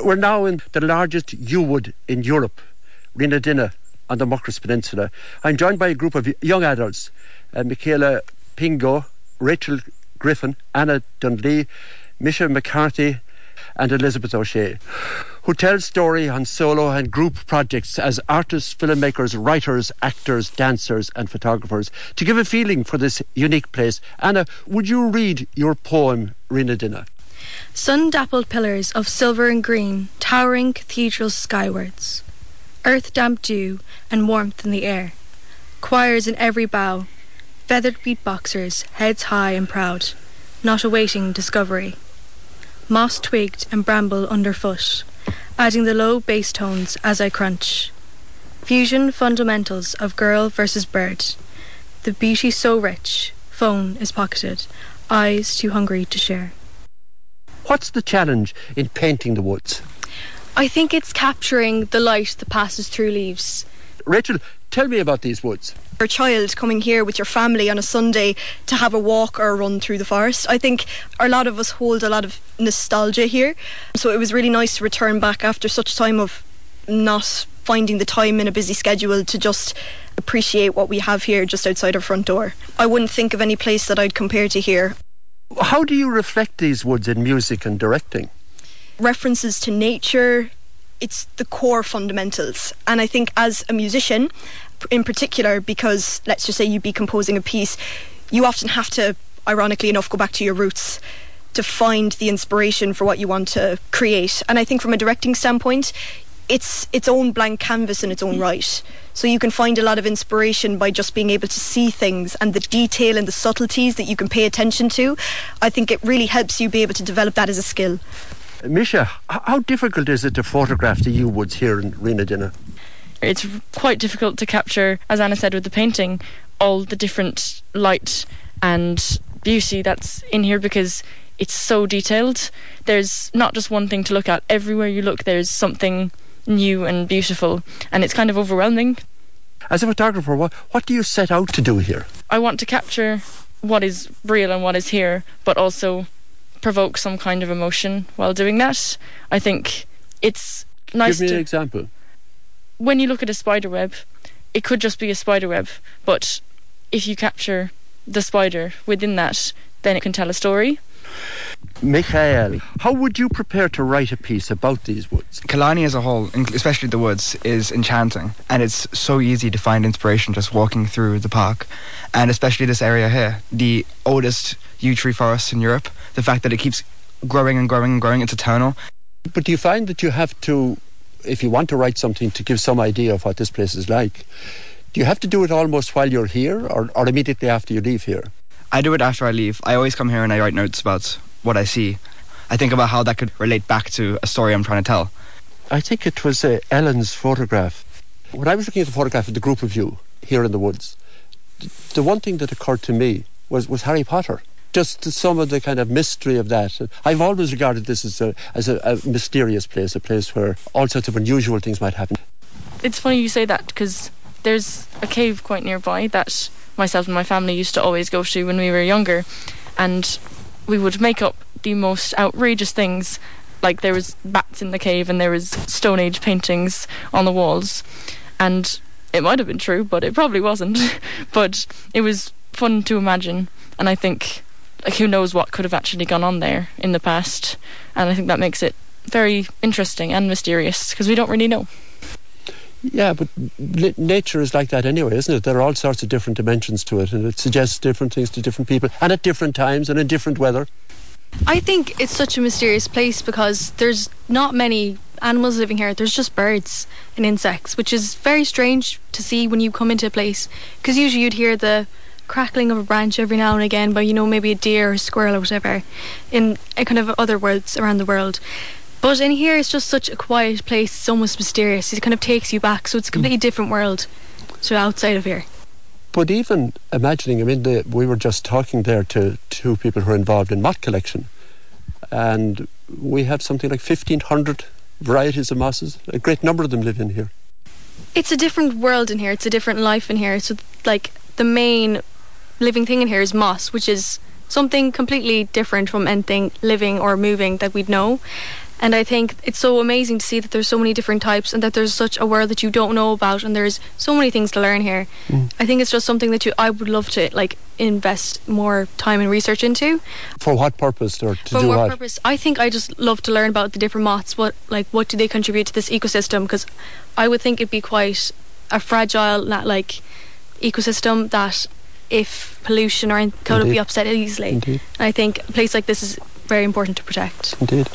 We're now in the largest yew wood in Europe, Reenadinna on the Muckross Peninsula. I'm joined by a group of young adults, uh, Michaela Pingo, Rachel Griffin, Anna Dunlea, Misha McCarthy and Elizabeth O'Shea, who tell story on solo and group projects as artists, filmmakers, writers, actors, dancers and photographers to give a feeling for this unique place. Anna, would you read your poem, Reenadinna? Sun dappled pillars of silver and green, towering cathedrals skywards. Earth damp dew and warmth in the air. Choirs in every bough. Feathered beatboxers, heads high and proud, not awaiting discovery. Moss twigged and bramble underfoot, adding the low bass tones as I crunch. Fusion fundamentals of girl versus bird. The beauty so rich, phone is pocketed, eyes too hungry to share. What's the challenge in painting the woods? I think it's capturing the light that passes through leaves. Rachel, tell me about these woods. Your child coming here with your family on a Sunday to have a walk or a run through the forest. I think a lot of us hold a lot of nostalgia here. So it was really nice to return back after such time of not finding the time in a busy schedule to just appreciate what we have here just outside our front door. I wouldn't think of any place that I'd compare to here. How do you reflect these woods in music and directing? References to nature, it's the core fundamentals. And I think as a musician, in particular, because let's just say you'd be composing a piece, you often have to, ironically enough, go back to your roots to find the inspiration for what you want to create. And I think from a directing standpoint, it's its own blank canvas in its own mm. right. So you can find a lot of inspiration by just being able to see things and the detail and the subtleties that you can pay attention to. I think it really helps you be able to develop that as a skill. Misha, how difficult is it to photograph the yew woods here in Reenadinna? It's quite difficult to capture, as Anna said with the painting, all the different light and beauty that's in here because it's so detailed. There's not just one thing to look at. Everywhere you look, there's something new and beautiful, and it's kind of overwhelming. As a photographer, what, what do you set out to do here? I want to capture what is real and what is here, but also provoke some kind of emotion while doing that. I think it's nice. Give me to, an example. When you look at a spider web, it could just be a spider web, but if you capture the spider within that, then it can tell a story. Michael, how would you prepare to write a piece about these woods? Killarney as a whole, especially the woods, is enchanting, and it's so easy to find inspiration just walking through the park, and especially this area here, the oldest yew tree forest in Europe. The fact that it keeps growing and growing and growing, it's eternal. But do you find that you have to, if you want to write something to give some idea of what this place is like, do you have to do it almost while you're here, or, or immediately after you leave here? I do it after I leave. I always come here and I write notes about what I see. I think about how that could relate back to a story I'm trying to tell. I think it was uh, Ellen's photograph. When I was looking at the photograph of the group of you here in the woods, the one thing that occurred to me was, was Harry Potter. Just some of the kind of mystery of that. I've always regarded this as a, as a, a mysterious place, a place where all sorts of unusual things might happen. It's funny you say that because there's a cave quite nearby that myself and my family used to always go to when we were younger, and we would make up the most outrageous things. Like there was bats in the cave and there was Stone Age paintings on the walls, and it might have been true, but it probably wasn't. but it was fun to imagine, and I think like who knows what could have actually gone on there in the past, and I think that makes it very interesting and mysterious because we don't really know. Yeah, but nature is like that anyway, isn't it? There are all sorts of different dimensions to it, and it suggests different things to different people, and at different times and in different weather. I think it's such a mysterious place because there's not many animals living here. There's just birds and insects, which is very strange to see when you come into a place. Because usually you'd hear the crackling of a branch every now and again by, you know, maybe a deer or a squirrel or whatever in kind of other worlds around the world. But in here, it's just such a quiet place. It's almost mysterious. It kind of takes you back, so it's a mm. completely different world to outside of here. But even imagining, I mean, the, we were just talking there to two people who are involved in moth collection, and we have something like 1,500 varieties of mosses. A great number of them live in here. It's a different world in here. It's a different life in here. So, like, the main living thing in here is moss, which is something completely different from anything living or moving that we'd know. And I think it's so amazing to see that there's so many different types and that there's such a world that you don't know about and there's so many things to learn here. Mm. I think it's just something that you I would love to like invest more time and research into. For what purpose or to For do what, what purpose? I think I just love to learn about the different moths. What like what do they contribute to this ecosystem? Because I would think it'd be quite a fragile, like ecosystem that if pollution or could be upset easily. Indeed. And I think a place like this is very important to protect. Indeed.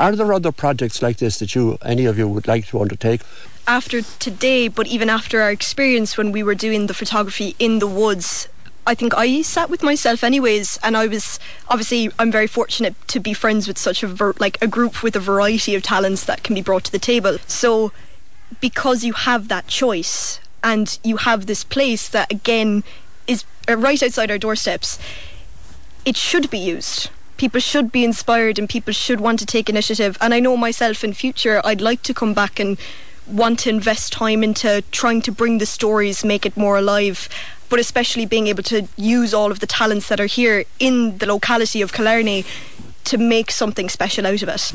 Are there other projects like this that you, any of you, would like to undertake? After today, but even after our experience when we were doing the photography in the woods, I think I sat with myself anyways, and I was obviously I'm very fortunate to be friends with such a ver- like a group with a variety of talents that can be brought to the table. So, because you have that choice and you have this place that again is uh, right outside our doorsteps, it should be used people should be inspired and people should want to take initiative. And I know myself in future, I'd like to come back and want to invest time into trying to bring the stories, make it more alive. But especially being able to use all of the talents that are here in the locality of Killarney to make something special out of it.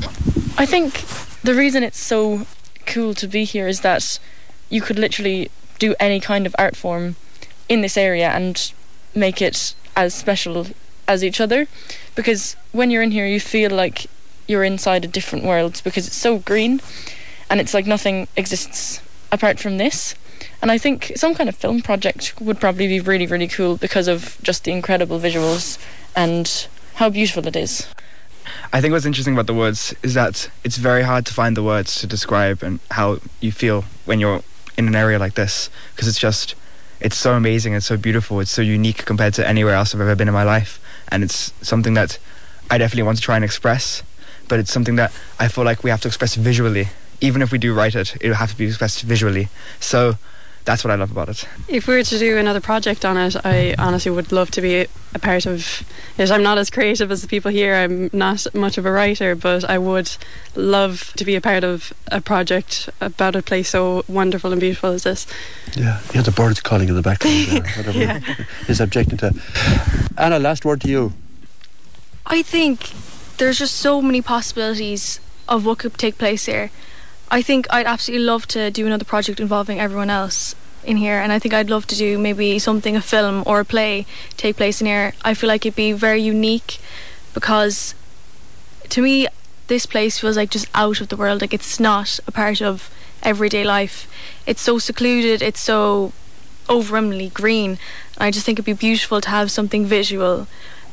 I think the reason it's so cool to be here is that you could literally do any kind of art form in this area and make it as special as each other because when you're in here you feel like you're inside a different world because it's so green and it's like nothing exists apart from this. And I think some kind of film project would probably be really really cool because of just the incredible visuals and how beautiful it is. I think what's interesting about the woods is that it's very hard to find the words to describe and how you feel when you're in an area like this because it's just it's so amazing it's so beautiful. It's so unique compared to anywhere else I've ever been in my life and it's something that I definitely want to try and express but it's something that I feel like we have to express visually. Even if we do write it it'll have to be expressed visually. So that's what I love about it. If we were to do another project on it, I honestly would love to be a part of it. I'm not as creative as the people here. I'm not much of a writer, but I would love to be a part of a project about a place so wonderful and beautiful as this. Yeah, yeah, the birds calling in the background. There, whatever Yeah. is objecting to. Anna, last word to you. I think there's just so many possibilities of what could take place here. I think I'd absolutely love to do another project involving everyone else in here, and I think I'd love to do maybe something, a film or a play, take place in here. I feel like it'd be very unique because to me, this place feels like just out of the world. Like it's not a part of everyday life. It's so secluded. It's so overwhelmingly green. I just think it'd be beautiful to have something visual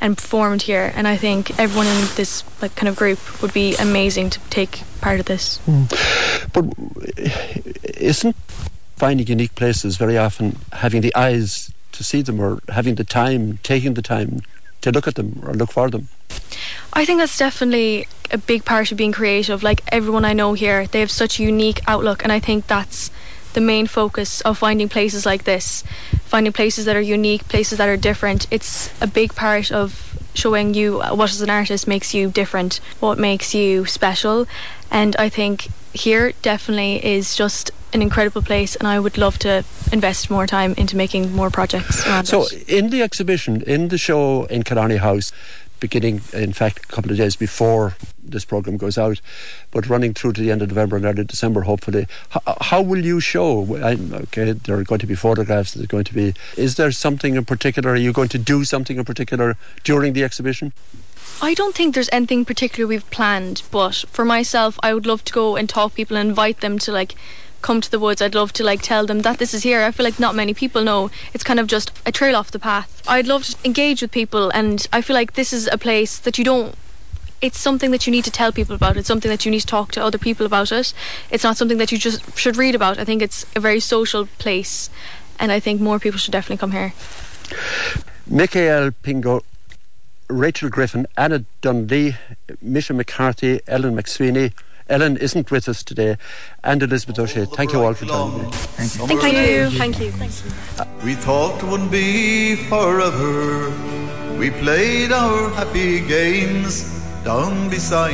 and performed here. And I think everyone in this like kind of group would be amazing to take part of this. Hmm. But isn't finding unique places very often having the eyes to see them or having the time, taking the time to look at them or look for them? I think that's definitely a big part of being creative. Like everyone I know here, they have such a unique outlook, and I think that's the main focus of finding places like this, finding places that are unique, places that are different. It's a big part of showing you what as an artist makes you different, what makes you special, and I think here definitely is just an incredible place, and I would love to invest more time into making more projects So, it. in the exhibition, in the show in Killarney House, beginning, in fact, a couple of days before this programme goes out, but running through to the end of November and early December, hopefully, how, how will you show? I, okay, there are going to be photographs, there's going to be. Is there something in particular? Are you going to do something in particular during the exhibition? I don't think there's anything particular we've planned, but for myself, I would love to go and talk people and invite them to like come to the woods. I'd love to like tell them that this is here. I feel like not many people know. It's kind of just a trail off the path. I'd love to engage with people, and I feel like this is a place that you don't. It's something that you need to tell people about. It's something that you need to talk to other people about it. It's not something that you just should read about. I think it's a very social place, and I think more people should definitely come here. Michael Pingo, Rachel Griffin, Anna Dunlea, Misha McCarthy, Ellen McSweeney. Ellen isn't with us today, and Elizabeth O'Shea. Oh, thank you all for joining me. Thank you. Thank you. Thank you. We thought it would be forever. We played our happy games down beside.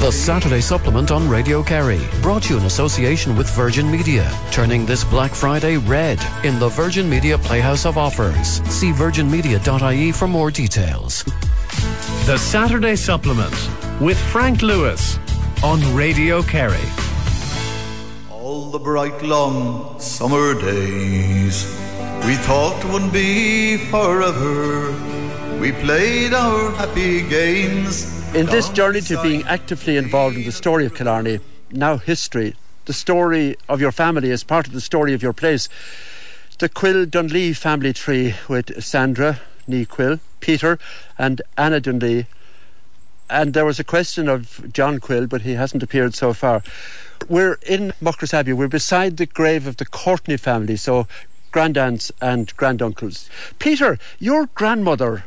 The Saturday Supplement on Radio Kerry, brought to you in association with Virgin Media, turning this Black Friday red in the Virgin Media Playhouse of Offers. See virginmedia.ie for more details. The Saturday Supplement with Frank Lewis on Radio Kerry. All the bright long summer days, we thought would be forever. We played our happy games. In this journey to being actively involved in the story of Killarney, now history, the story of your family is part of the story of your place. The Quill Dunlea family tree with Sandra, Nee Quill, Peter, and Anna Dunlea. And there was a question of John Quill, but he hasn't appeared so far. We're in Muckross Abbey. We're beside the grave of the Courtney family, so grandaunts and granduncles. Peter, your grandmother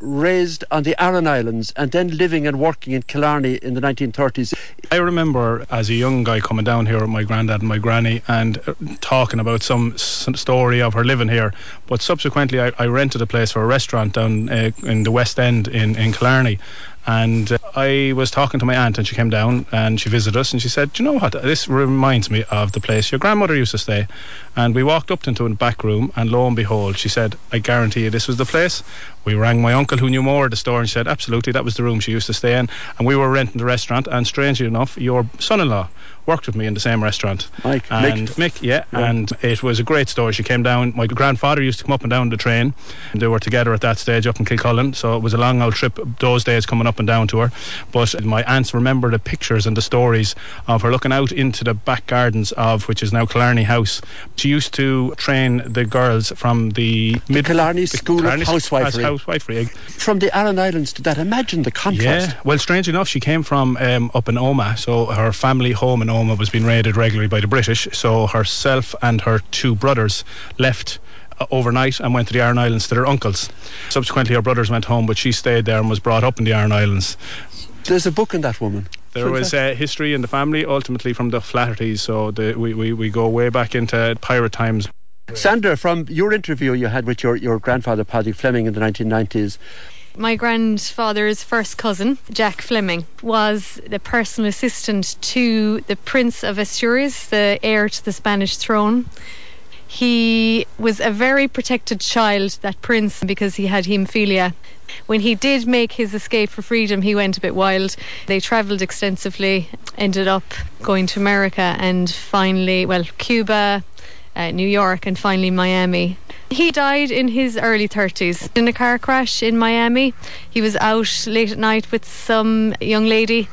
raised on the Aran Islands and then living and working in Killarney in the 1930s. I remember as a young guy coming down here with my granddad and my granny and uh, talking about some story of her living here. But subsequently, I, I rented a place for a restaurant down uh, in the West End in, in Killarney. And uh, I was talking to my aunt, and she came down and she visited us, and she said, "Do you know what? This reminds me of the place your grandmother used to stay." And we walked up into a back room, and lo and behold, she said, "I guarantee you, this was the place." We rang my uncle, who knew more of the store, and said, "Absolutely, that was the room she used to stay in." And we were renting the restaurant, and strangely enough, your son-in-law worked with me in the same restaurant. Mike, and Mick. Mick, yeah, Yeah. and it was a great story. She came down. My grandfather used to come up and down the train, and they were together at that stage up in Kilcullen. So it was a long old trip those days coming up and down to her. But my aunts remember the pictures and the stories of her looking out into the back gardens of which is now Killarney House. She used to train the girls from the mid Killarney School of Housewifery. housewifery. From the Aran Islands to that, imagine the contrast. Yeah, well, strange enough, she came from um, up in Omagh, so her family home in Omagh was being raided regularly by the British. So herself and her two brothers left uh, overnight and went to the Aran Islands to their uncles. Subsequently, her brothers went home, but she stayed there and was brought up in the Aran Islands. There's a book in that woman. There was uh, history in the family, ultimately from the Flahertys, so the, we, we, we go way back into pirate times. Sandra, from your interview you had with your, your grandfather, Paddy Fleming, in the 1990s, My grandfather's first cousin, Jack Fleming, was the personal assistant to the Prince of Asturias, the heir to the Spanish throne. He was a very protected child, that prince, because he had haemophilia. When he did make his escape for freedom, he went a bit wild. They travelled extensively, ended up going to America and finally, well, Cuba, uh, New York, and finally Miami. He died in his early 30s in a car crash in Miami. He was out late at night with some young lady.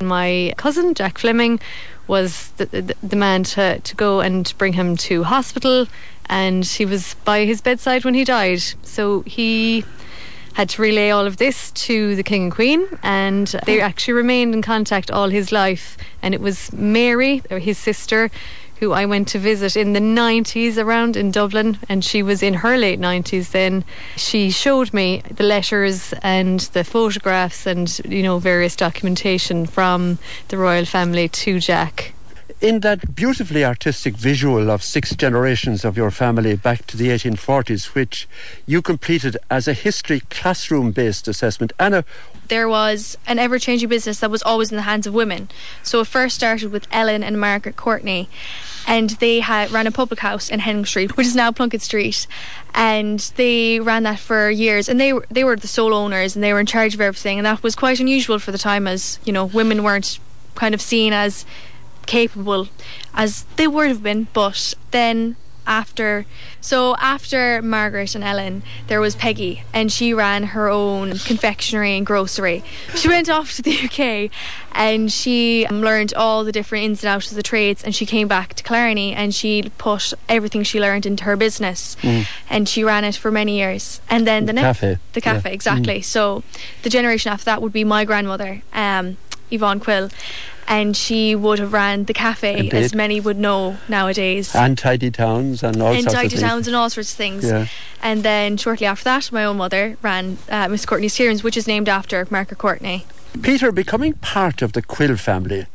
My cousin, Jack Fleming, was the, the, the man to, to go and bring him to hospital, and he was by his bedside when he died. So he had to relay all of this to the king and queen and they actually remained in contact all his life and it was mary his sister who i went to visit in the 90s around in dublin and she was in her late 90s then. She showed me the letters and the photographs and you know various documentation from the royal family to jack in that beautifully artistic visual of six generations of your family back to the 1840s, which you completed as a history classroom based assessment. Anna, there was an ever changing business that was always in the hands of women. So it first started with Ellen and Margaret Courtney. And they had ran a public house in Henning Street, which is now Plunkett Street, and they ran that for years. And they were they were the sole owners, and they were in charge of everything. And that was quite unusual for the time, as you know, women weren't kind of seen as capable as they would have been. But then after so after Margaret and Ellen there was Peggy and she ran her own confectionery and grocery she went off to the UK and she learned all the different ins and outs of the trades and she came back to Clarny and she put everything she learned into her business Mm. and she ran it for many years and then the, The next cafe. the cafe Yeah. exactly Mm. so the generation after that would be my grandmother um, Yvonne Quill and she would have ran the cafe as many would know nowadays and tidy towns and all in sorts tidy of things. towns and all sorts of things. Yeah. And then shortly after that, my own mother ran uh, Miss Courtney's Tearooms, which is named after Margaret Courtney. Peter, becoming part of the Quill family,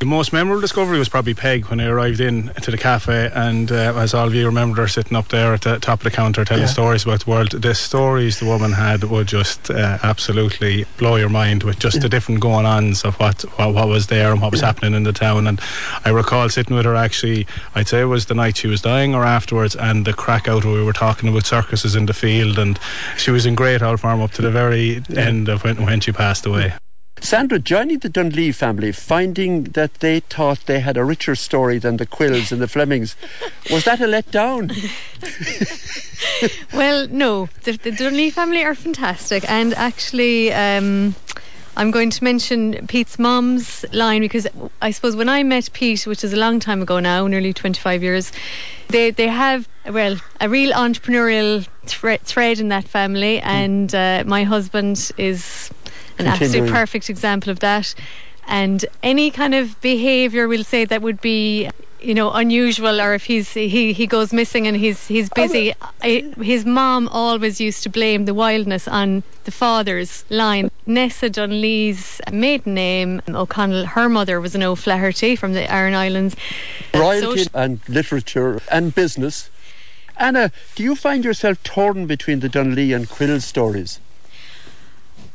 The most memorable discovery was probably Peg when I arrived in to the cafe, and uh, as all of you remember, her sitting up there at the top of the counter telling Yeah. stories about the world. The stories the woman had would just uh, absolutely blow your mind with just the different going ons of what, what what was there and what was happening in the town. And I recall sitting with her actually, I'd say it was the night she was dying or afterwards, and the crack out where we were talking about circuses in the field, and she was in great health form up to the very end of when, when she passed away. Sandra joining the Dunlea family, finding that they thought they had a richer story than the Quills and the Flemings, was that a letdown? Well, no, the, the Dunlea family are fantastic, and actually, um, I'm going to mention Pete's mom's line because I suppose when I met Pete, which is a long time ago now, nearly 25 years, they they have well a real entrepreneurial thre- thread in that family, and uh, my husband is an absolute perfect example of that. And any kind of behaviour, we'll say that would be you know unusual or if he's he he goes missing and he's he's oh, busy I, his mom always used to blame the wildness on the father's line Nessa Dunlea's maiden name O'Connell her mother was an O'Flaherty from the Aran Islands Royalty So- and literature and business. Anna, do you find yourself torn between the Dunlea and Quill stories?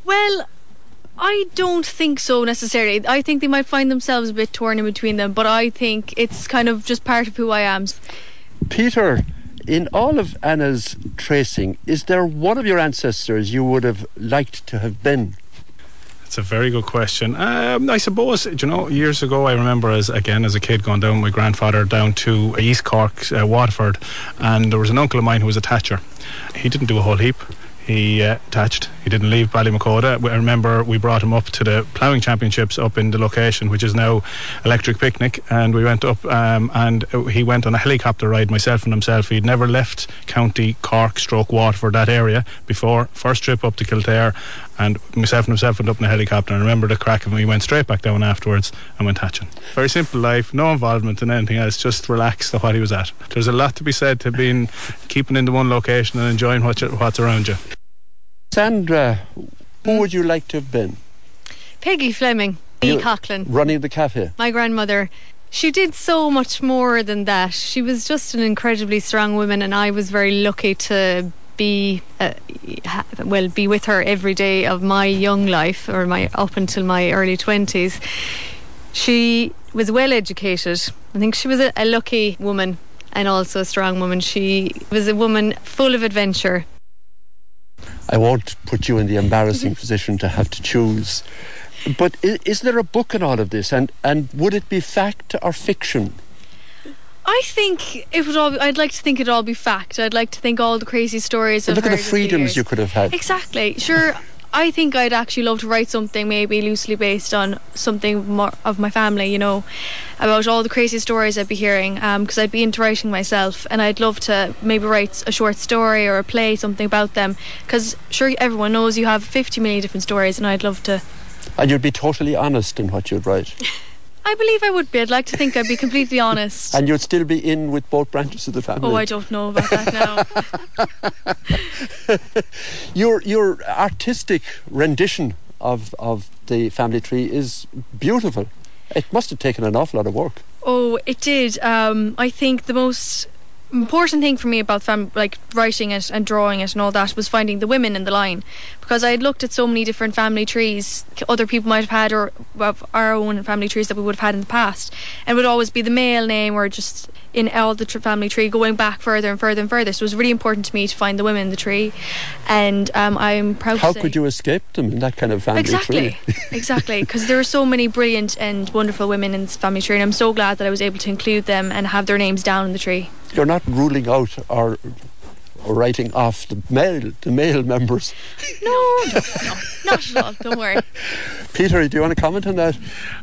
Well, I don't think so necessarily. I think they might find themselves a bit torn in between them, but I think it's kind of just part of who I am. Peter, in all of Anna's tracing, is there one of your ancestors you would have liked to have been? It's a very good question. Um, I suppose you know years ago I remember as again as a kid going down with my grandfather down to East Cork, uh, Waterford, and there was an uncle of mine who was a thatcher. He didn't do a whole heap. He uh, attached. He didn't leave Ballymacoda. I remember we brought him up to the ploughing championships up in the location, which is now Electric Picnic, and we went up um, and he went on a helicopter ride, myself and himself. He'd never left County Cork, stroke Waterford, that area before. First trip up to Kildare, and myself and himself went up in a helicopter. And I remember the crack of him. He went straight back down afterwards and went hatching. Very simple life, no involvement in anything else, just relaxed to what he was at. There's a lot to be said to being keeping in the one location and enjoying what you, what's around you. Sandra, who would you like to have been? Peggy Fleming, E. Coughlin. Running the cafe. my grandmother she did so much more than that she was just an incredibly strong woman and i was very lucky to be uh, ha- well be with her every day of my young life or my up until my early 20s she was well educated i think she was a, a lucky woman and also a strong woman she was a woman full of adventure I won't put you in the embarrassing mm-hmm. position to have to choose. But is, is there a book in all of this? And, and would it be fact or fiction? I think it would all. Be, I'd like to think it'd all be fact. I'd like to think all the crazy stories. Look at the freedoms you could have had. Exactly. Sure. I think I'd actually love to write something maybe loosely based on something more of my family, you know, about all the crazy stories I'd be hearing, um, because I'd be into writing myself, and I'd love to maybe write a short story or a play, something about them, because sure everyone knows you have 50 million different stories, and I'd love to. And you'd be totally honest in what you'd write. I believe I would be. I'd like to think I'd be completely honest. and you'd still be in with both branches of the family. Oh, I don't know about that now. your your artistic rendition of of the family tree is beautiful. It must have taken an awful lot of work. Oh, it did. Um, I think the most important thing for me about fam- like writing it and drawing it and all that was finding the women in the line because I had looked at so many different family trees other people might have had or of our own family trees that we would have had in the past and it would always be the male name or just in all the tr- family tree going back further and further and further so it was really important to me to find the women in the tree and um, I'm proud How could you escape them in that kind of family Exactly, tree? exactly. Because there are so many brilliant and wonderful women in this family tree, and I'm so glad that I was able to include them and have their names down in the tree. You're not ruling out or or writing off the male the male members. No, no, no, not at all. Don't worry. Peter, do you want to comment on that?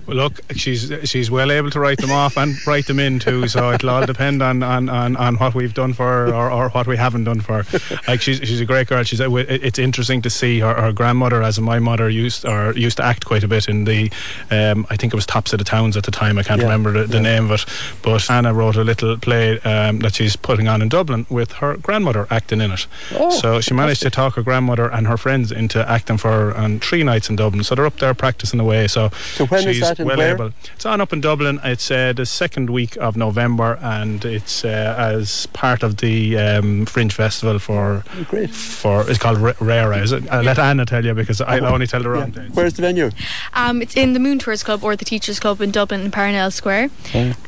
Well, look, she's she's well able to write them off and write them in too. So it'll all depend on, on, on, on what we've done for her or, or what we haven't done for her. Like she's she's a great girl. She's it's interesting to see her, her grandmother, as my mother used or used to act quite a bit in the. Um, I think it was Tops of the Towns at the time. I can't Yeah, remember the, the yeah. name of it. But Anna wrote a little play um, that she's putting on in Dublin with her grandmother acting in it. Oh, so she managed to talk her grandmother and her friends into acting for her on three nights in Dublin. So they're up there practicing away. So, So when is she's that and well where? able. It's on up in Dublin. It's uh, the second week of November, and it's uh, as part of the um, Fringe Festival for Oh, great. for it's called R- Rara. Is it? I'll let Anna tell you because I'll only tell the wrong dates. Where's the venue? Um, it's in the Moon Tours Club or the Teachers Club in Dublin in Parnell Square,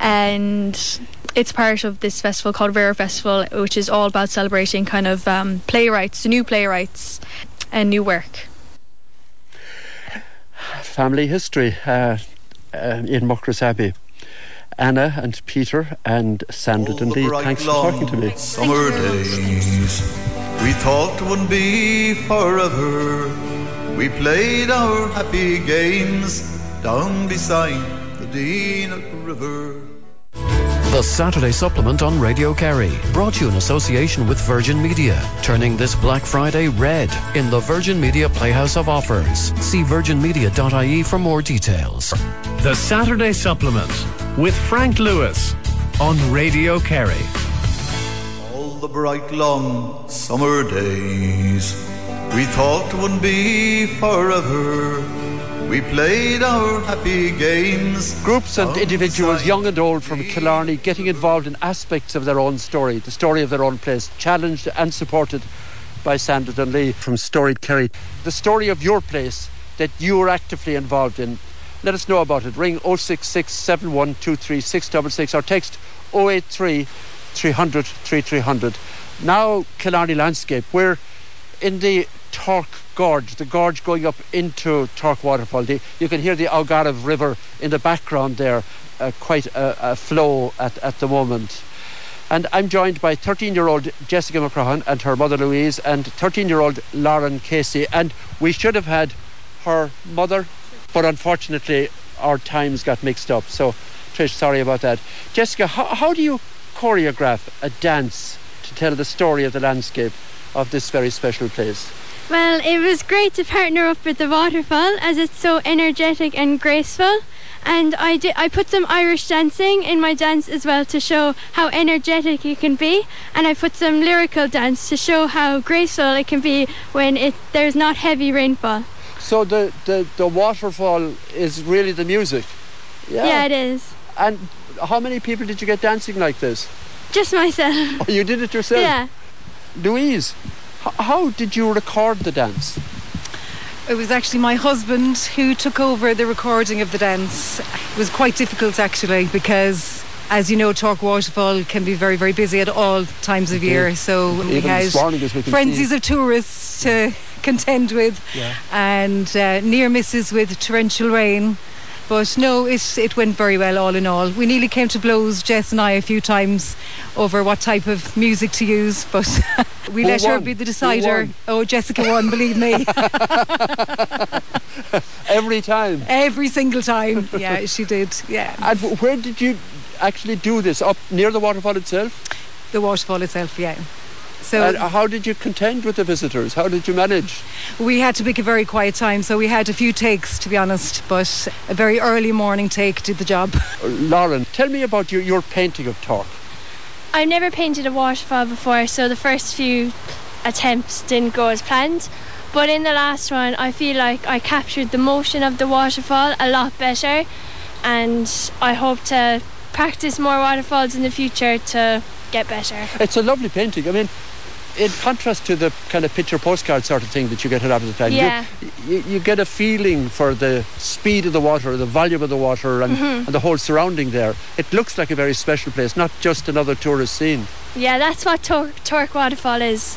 and it's part of this festival called Rare Festival, which is all about celebrating kind of um, playwrights, new playwrights, and new work. Family history uh, uh, in Muckross Abbey. Anna and Peter and Sandra Dunlea, bright thanks for talking to me. Summer days, we thought would be forever. We played our happy games down beside the Deenagh River. The Saturday Supplement on Radio Kerry, brought to you in association with Virgin Media, turning this Black Friday red in the Virgin Media Playhouse of Offers. See virginmedia.ie for more details. The Saturday Supplement with Frank Lewis on Radio Kerry. All the bright long summer days, we thought would be forever. We played our happy games. Groups and individuals, young and old, from Killarney, getting involved in aspects of their own story, the story of their own place, challenged and supported by Sandra Dunlea from Storied Kerry. The story of your place that you are actively involved in, let us know about it. Ring 066 7123 666 or text 083 300 3300. Now, Killarney Landscape, we're in the Torc Gorge, the gorge going up into Torc Waterfall. The, you can hear the Algarve River in the background there, uh, quite a, a flow at, at the moment. And I'm joined by 13 year old Jessica McCrahan and her mother Louise, and 13 year old Lauren Casey. And we should have had her mother, but unfortunately our times got mixed up. So, Trish, sorry about that. Jessica, how, how do you choreograph a dance to tell the story of the landscape of this very special place? Well, it was great to partner up with the waterfall as it's so energetic and graceful. And I did, I put some Irish dancing in my dance as well to show how energetic it can be, and I put some lyrical dance to show how graceful it can be when it there's not heavy rainfall. So the, the, the waterfall is really the music? Yeah, yeah, it is. And how many people did you get dancing like this? Just myself. Oh, you did it yourself? Yeah. Louise, how did you record the dance? It was actually my husband who took over the recording of the dance. It was quite difficult actually because as you know, Torc Waterfall can be very, very busy at all times of year. So we Even had we can frenzies see. of tourists to contend with, Yeah. and uh, near misses with torrential rain. But no, it it went very well all in all. We nearly came to blows, Jess and I, a few times over what type of music to use, but we Who let her be the decider. Oh, Jessica won, believe me. Every time. Every single time. Yeah, she did. Yeah. And where did you actually do this? Up near the waterfall itself? The waterfall itself, yeah. So and how did you contend with the visitors? How did you manage? we had to pick a very quiet time, so we had a few takes, to be honest, but a very early morning take did the job. Uh, Lauren, tell me about your, your painting of Torc. I've never painted a waterfall before, so the first few attempts didn't go as planned. But in the last one, I feel like I captured the motion of the waterfall a lot better, and I hope to practice more waterfalls in the future to get better. It's a lovely painting. I mean, in contrast to the kind of picture postcard sort of thing that you get a lot of the time, you- Yeah. you, you, get a feeling for the speed of the water, the volume of the water, and, Mhm. and the whole surrounding there. It looks like a very special place, not just another tourist scene. Yeah, that's what Tor- Torc Waterfall is.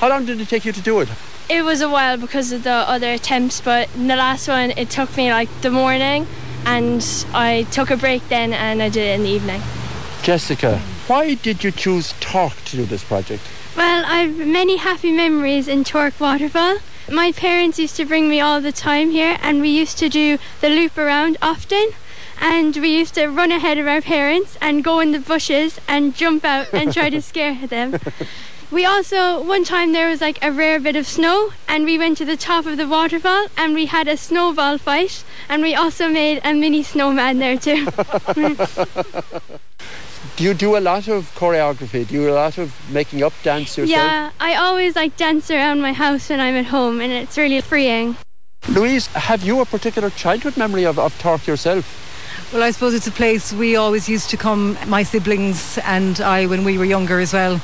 How long did it take you to do it? It was a while because of the other attempts, but in the last one, it took me like the morning, and I took a break then and I did it in the evening. Jessica, why did you choose Torc to do this project? Well, I've many happy memories in Torc Waterfall. My parents used to bring me all the time here, and we used to do the loop around often. And we used to run ahead of our parents and go in the bushes and jump out and try to scare them. We also, one time there was like a rare bit of snow, and we went to the top of the waterfall and we had a snowball fight, and we also made a mini snowman there too. Do you do a lot of choreography? Do you do a lot of making up dance yourself? yeah, I always like dance around my house when I'm at home, and it's really freeing. Louise, have you a particular childhood memory of, of Torc yourself? Well, I suppose it's a place we always used to come, my siblings and I, when we were younger as well.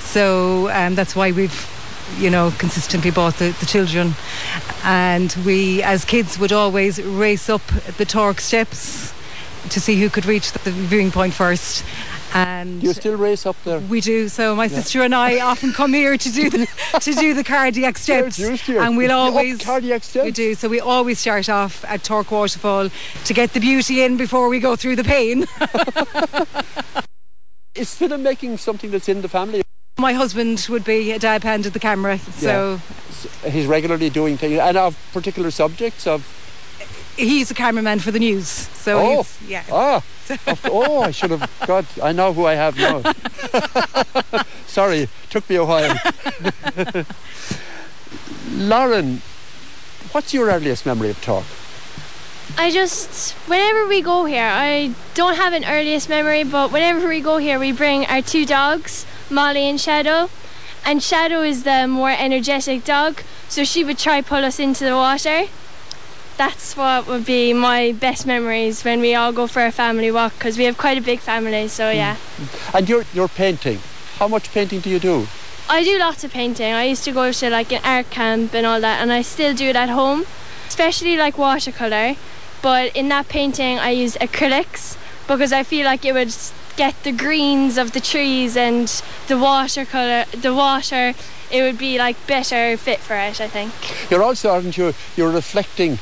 So um, that's why we've, you know, consistently bought the, the children. And we, as kids, would always race up the Torc steps to see who could reach the viewing point first. And you still race up there? We do. So my Yeah. sister and I often come here to do the to do the cardiac steps, used to it. and we'll always cardiac steps. We do. So we always start off at Torc Waterfall to get the beauty in before we go through the pain. Is film making something that's in the family? My husband would be a hand at the camera, so Yeah. he's regularly doing things and of particular subjects of. He's a cameraman for the news. So oh, he's, yeah. ah, oh, I should have. God, I know who I have now. Sorry, took me a while. Lauren, what's your earliest memory of Torc? I just, whenever we go here, I don't have an earliest memory, but whenever we go here, we bring our two dogs, Molly and Shadow. And Shadow is the more energetic dog, so she would try pull us into the water. That's what would be my best memories when we all go for a family walk, because we have quite a big family, so mm. yeah. And your your painting. How much painting do you do? I do lots of painting. I used to go to like an art camp and all that, and I still do it at home. especially like watercolor. But in that painting, I use acrylics because I feel like it would get the greens of the trees and the watercolor, the water. It would be like better fit for it, I think. You're also, aren't you? You're reflecting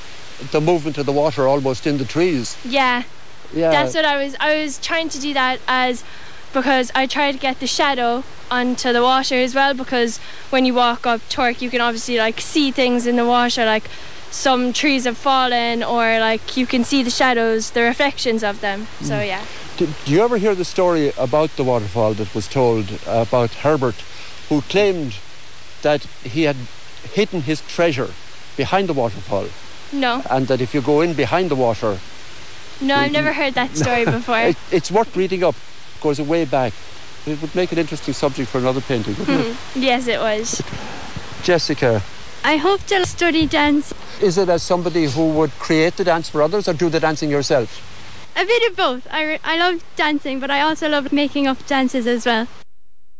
the movement of the water almost in the trees. Yeah. Yeah. That's what I was. I was trying to do that as because I try to get the shadow onto the water as well. Because when you walk up Torc, you can obviously like see things in the water, like some trees have fallen, or like you can see the shadows, the reflections of them. So Mm. yeah. Did, do you ever hear the story about the waterfall that was told about Herbert, who claimed that he had hidden his treasure behind the waterfall, No, and that if you go in behind the water, no, I've never heard that story before. it, it's worth reading up. It Goes way back. It would make an interesting subject for another painting, wouldn't it? Hmm. yes, it was. Jessica, I hope to study dance. is it as somebody who would create the dance for others, or do the dancing yourself? A bit of both. I, re- I love dancing, but I also love making up dances as well.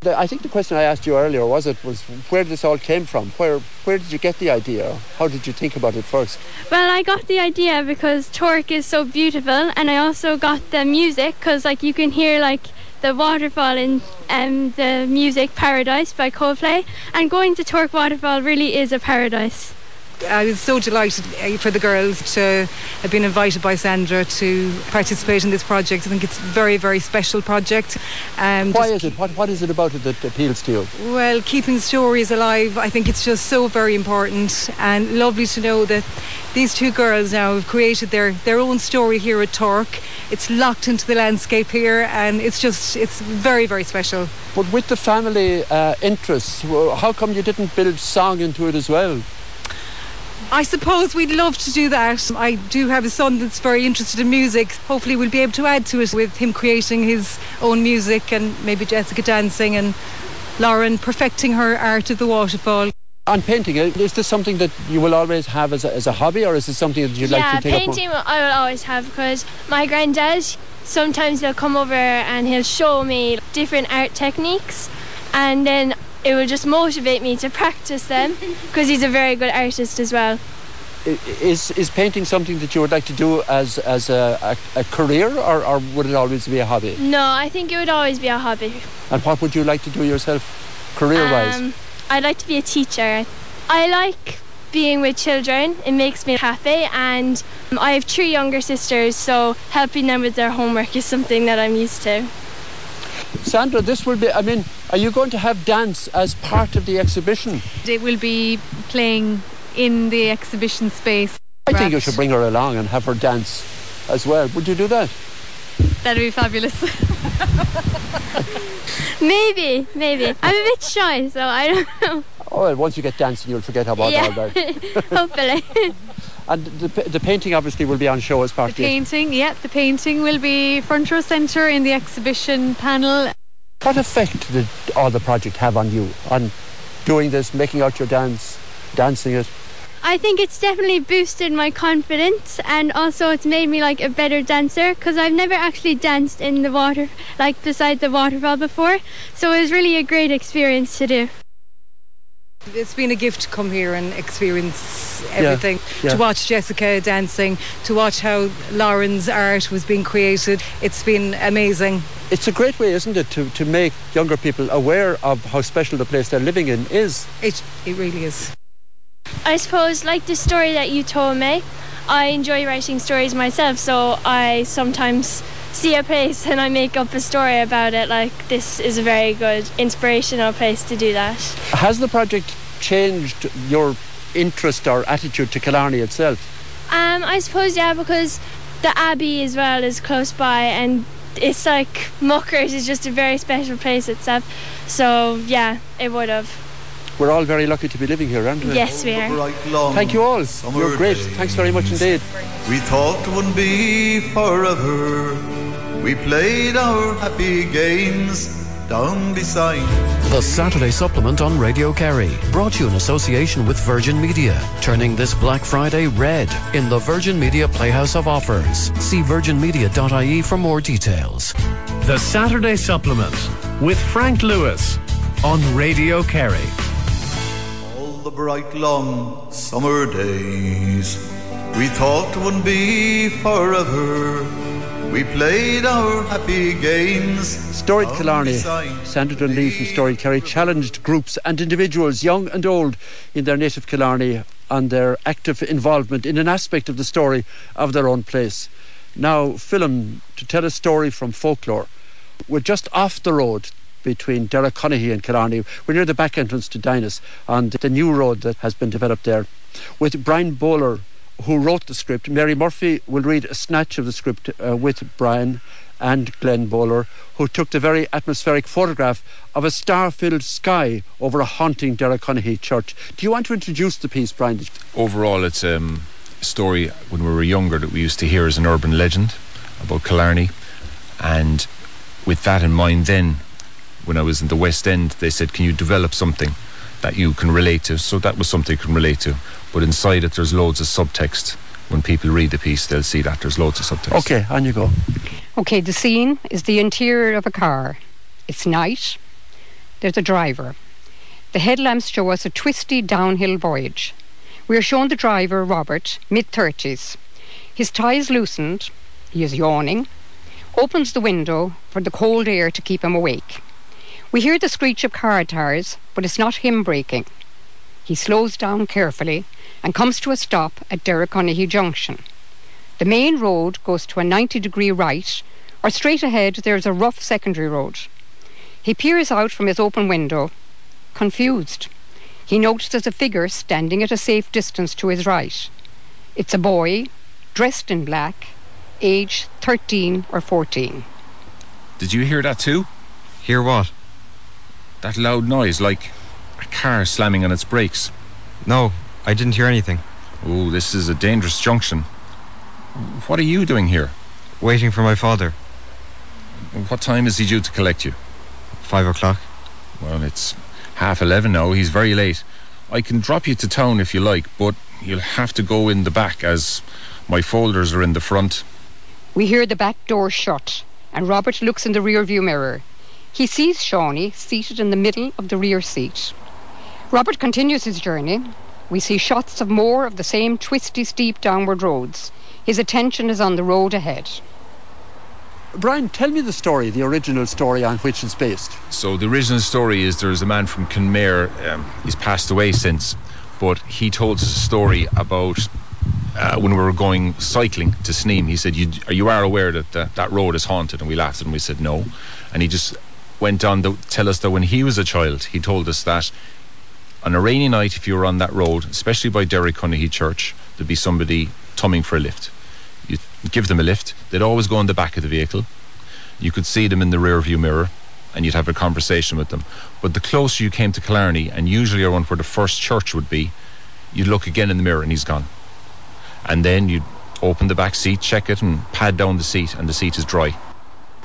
I think the question I asked you earlier was it was where this all came from. Where where did you get the idea? How did you think about it first? Well, I got the idea because Torc is so beautiful, and I also got the music because, like, you can hear like the waterfall in um, the music "Paradise" by Coldplay, and going to Torc Waterfall really is a paradise. I was so delighted uh, for the girls to have been invited by Sandra to participate in this project. I think it's a very, very special project. Um, Why is it? What what is it about it that appeals to you? Well, keeping stories alive, I think it's just so very important and lovely to know that these two girls now have created their, their own story here at Torc. It's locked into the landscape here and it's just, it's very, very special. But with the family uh, interests, how come you didn't build song into it as well? I suppose we'd love to do that. I do have a son that's very interested in music. Hopefully, we'll be able to add to it with him creating his own music and maybe Jessica dancing and Lauren perfecting her art of the waterfall. On painting, uh, is this something that you will always have as a, as a hobby, or is this something that you'd yeah, like to take painting up? I will always have because my granddad sometimes he'll come over and he'll show me different art techniques, and then it will just motivate me to practice them because he's a very good artist as well. Is is painting something that you would like to do as as a, a, a career, or, or would it always be a hobby? No, I think it would always be a hobby. And what would you like to do yourself, career-wise? Um, I'd like to be a teacher. I like being with children. It makes me happy, and um, I have three younger sisters, so helping them with their homework is something that I'm used to. Sandra, this will be. I mean, are you going to have dance as part of the exhibition? It will be playing in the exhibition space. I think you should bring her along and have her dance as well. Would you do that? That'd be fabulous. Maybe, maybe. I'm a bit shy, so I don't know. Oh, well, once you get dancing, you'll forget about yeah, all that. hopefully. And the, the painting obviously will be on show as part The of it. painting, yeah, the painting will be front row centre in the exhibition panel. What effect did all the project have on you? On doing this, making out your dance, dancing it? I think it's definitely boosted my confidence and also it's made me like a better dancer because I've never actually danced in the water, like beside the waterfall before. So it was really a great experience to do. It's been a gift to come here and experience everything. yeah. To watch Jessica dancing, to watch how Lauren's art was being created. It's been amazing. It's a great way, isn't it, to, to make younger people aware of how special the place they're living in is. It, it really is. I suppose, like the story that you told me, I enjoy writing stories myself, so I sometimes see a place and I make up a story about it. Like, this is a very good inspirational place to do that. Has the project changed your interest or attitude to Killarney itself? Um, I suppose, yeah, because the Abbey as well is close by, and it's like Muckross is just a very special place itself. So, yeah, it would have. We're all very lucky to be living here, aren't we? Yes, we are. Thank you all. You're great. Thanks very much indeed. We thought it wouldn't be forever. We played our happy games down beside. The Saturday Supplement on Radio Kerry, brought to you in association with Virgin Media, turning this Black Friday red in the Virgin Media Playhouse of Offers. See virginmedia.ie for more details. The Saturday Supplement with Frank Lewis on Radio Kerry. All the bright long summer days. We thought would be forever. We played our happy games. Storied Killarney, Sandra Dunlea from Storied Kerry challenged groups and individuals, young and old, in their native Killarney on their active involvement in an aspect of the story of their own place. Now, Film, to tell a story from folklore. We're just off the road between Derrycunnihy and Killarney. We're near the back entrance to Dinis on the new road that has been developed there. With Brian Bowler, who wrote the script, Mary Murphy will read a snatch of the script uh, with Brian and Glenn Bowler, who took the very atmospheric photograph of a star-filled sky over a haunting Derrycunnihy church. Do you want to introduce the piece, Brian? Overall, it's um, a story when we were younger that we used to hear as an urban legend about Killarney, and with that in mind, then when I was in the West End, they said, "Can you develop something that you can relate to?" So that was something you can relate to. But inside it, there's loads of subtext. When people read the piece, they'll see that there's loads of subtext. Okay, on you go. Okay, the scene is the interior of a car. It's night. There's a driver. The headlamps show us a twisty downhill voyage. We are shown the driver, Robert, mid 30s. His tie is loosened. He is yawning. Opens the window for the cold air to keep him awake. We hear the screech of car tires, but it's not him braking. He slows down carefully and comes to a stop at Derrycunnihy Junction. The main road goes to a 90 degree right, or straight ahead there's a rough secondary road. He peers out from his open window, confused. He notices a figure standing at a safe distance to his right. It's a boy, dressed in black, age 13 or 14. Did you hear that too? Hear what? That loud noise, like a car slamming on its brakes. No, I didn't hear anything. Oh, this is a dangerous junction. What are you doing here? Waiting for my father. What time is he due to collect you? Five o'clock. Well, it's half eleven now. He's very late. I can drop you to town if you like, but you'll have to go in the back as my folders are in the front. We hear the back door shut, and Robert looks in the rear view mirror. He sees Shawnee seated in the middle of the rear seat. Robert continues his journey. We see shots of more of the same twisty, steep downward roads. His attention is on the road ahead. Brian, tell me the story, the original story on which it's based. So the original story is there's a man from Kenmare. Um, he's passed away since, but he told us a story about uh, when we were going cycling to Sneem. He said, you, "You are aware that that, that road is haunted?" And we laughed and we said, "No." And he just went on to tell us that when he was a child, he told us that on a rainy night, if you were on that road, especially by Derry Derrycunnihy Church, there'd be somebody tumming for a lift. You'd give them a lift. They'd always go in the back of the vehicle. You could see them in the rear view mirror and you'd have a conversation with them. But the closer you came to Killarney, and usually around where the first church would be, you'd look again in the mirror and he's gone. And then you'd open the back seat, check it, and pad down the seat, and the seat is dry.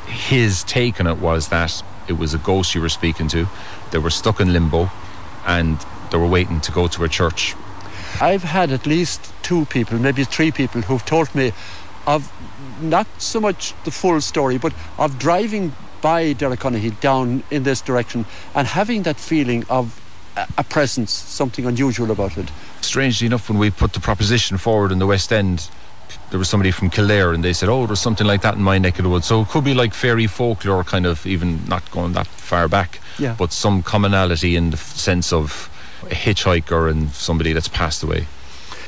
His take on it was that it was a ghost you were speaking to. They were stuck in limbo and they were waiting to go to a church. I've had at least two people, maybe three people, who've told me of not so much the full story, but of driving by Derrycunnihy down in this direction and having that feeling of a presence, something unusual about it. Strangely enough, when we put the proposition forward in the West End, there was somebody from Kildare and they said, oh, there's something like that in my neck of the woods. So it could be like fairy folklore, kind of, even not going that far back, Yeah. but some commonality in the sense of a hitchhiker and somebody that's passed away.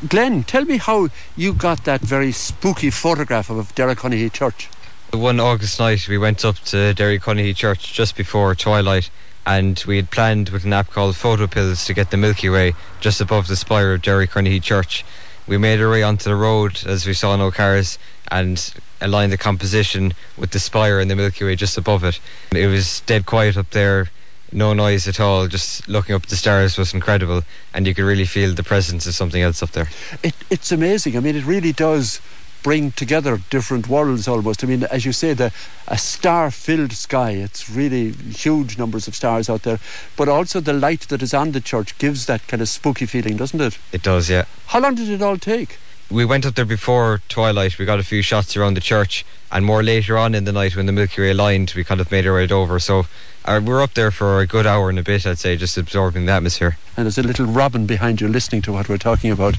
Glenn, tell me how you got that very spooky photograph of Derrycunnihy Church. One August night, we went up to Derrycunnihy Church just before twilight, and we had planned with an app called PhotoPills to get the Milky Way just above the spire of Derrycunnihy Church. We made our way onto the road as we saw no cars and aligned the composition with the spire and the Milky Way just above it. It was dead quiet up there, no noise at all, just looking up at the stars was incredible, and you could really feel the presence of something else up there. It, it's amazing. I mean, it really does bring together different worlds almost. I mean, as you say, the a star-filled sky. It's really huge numbers of stars out there, but also the light that is on the church gives that kind of spooky feeling, doesn't it? It does, yeah. How long did it all take? We went up there before twilight. We got a few shots around the church, and more later on in the night when the Milky Way aligned, we kind of made our way over. So uh, we're up there for a good hour and a bit, I'd say, just absorbing the atmosphere. And there's a little robin behind you listening to what we're talking about.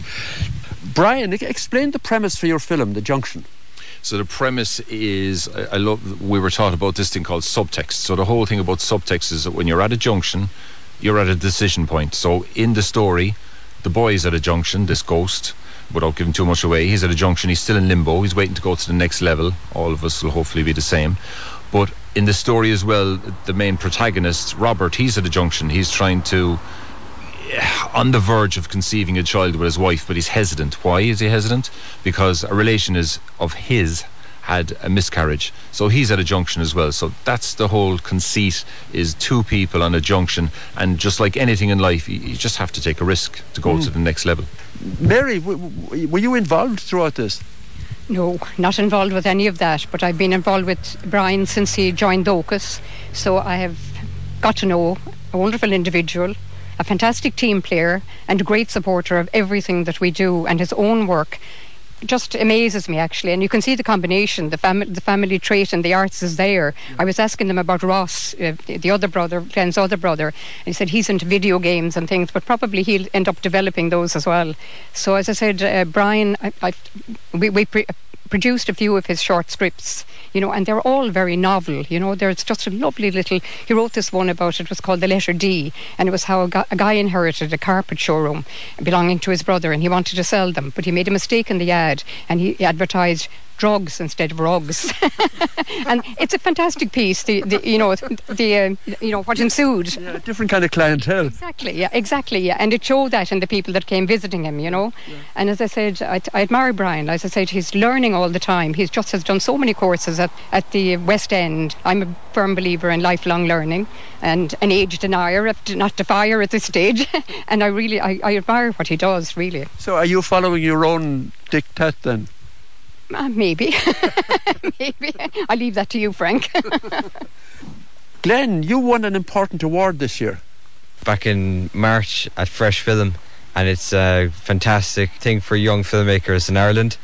Brian, explain the premise for your film, The Junction. So the premise is, I love. We were taught about this thing called subtext. So the whole thing about subtext is that when you're at a junction, you're at a decision point. So in the story, the boy is at a junction. This ghost, without giving too much away, he's at a junction. He's still in limbo. He's waiting to go to the next level. All of us will hopefully be the same. But in the story as well, the main protagonist, Robert, he's at a junction. He's trying to on the verge of conceiving a child with his wife, but he's hesitant. Why is he hesitant? Because a relation is of his had a miscarriage, so he's at a junction as well. So that's the whole conceit: is two people on a junction, and just like anything in life, you, you just have to take a risk to go Mm. to the next level. Mary, w- w- were you involved throughout this? No, not involved with any of that, but I've been involved with Brian since he joined Docus, so I have got to know a wonderful individual, a fantastic team player, and a great supporter of everything that we do and his own work. Just amazes me actually, and you can see the combination, the family, the family trait, and the arts is there. I was asking them about Ross, uh, the other brother, Glenn's other brother, and he said he's into video games and things, but probably he'll end up developing those as well. So as I said, uh, Brian, I, I, we, we pre- produced a few of his short scripts, you know, and they're all very novel. You know, there's just a lovely little. He wrote this one about it was called the letter D, and it was how a, gu- a guy inherited a carpet showroom belonging to his brother, and he wanted to sell them, but he made a mistake in the ad, and he advertised drugs instead of rugs. and it's a fantastic piece. The, the you know the uh, you know what ensued. Yeah, different kind of clientele. Exactly, yeah, exactly, yeah. And it showed that in the people that came visiting him, you know. Yeah. And as I said, I, I admire Brian. As I said, he's learning all the time. He just has done so many courses at, at the West End. I'm a firm believer in lifelong learning and an age denier, if not defier at this stage. and I really, I, I admire what he does, really. So are you following your own diktat then? Uh, maybe. maybe. I leave that to you, Frank. Glenn, you won an important award this year. back in March at Fresh Film, and it's a fantastic thing for young filmmakers in Ireland.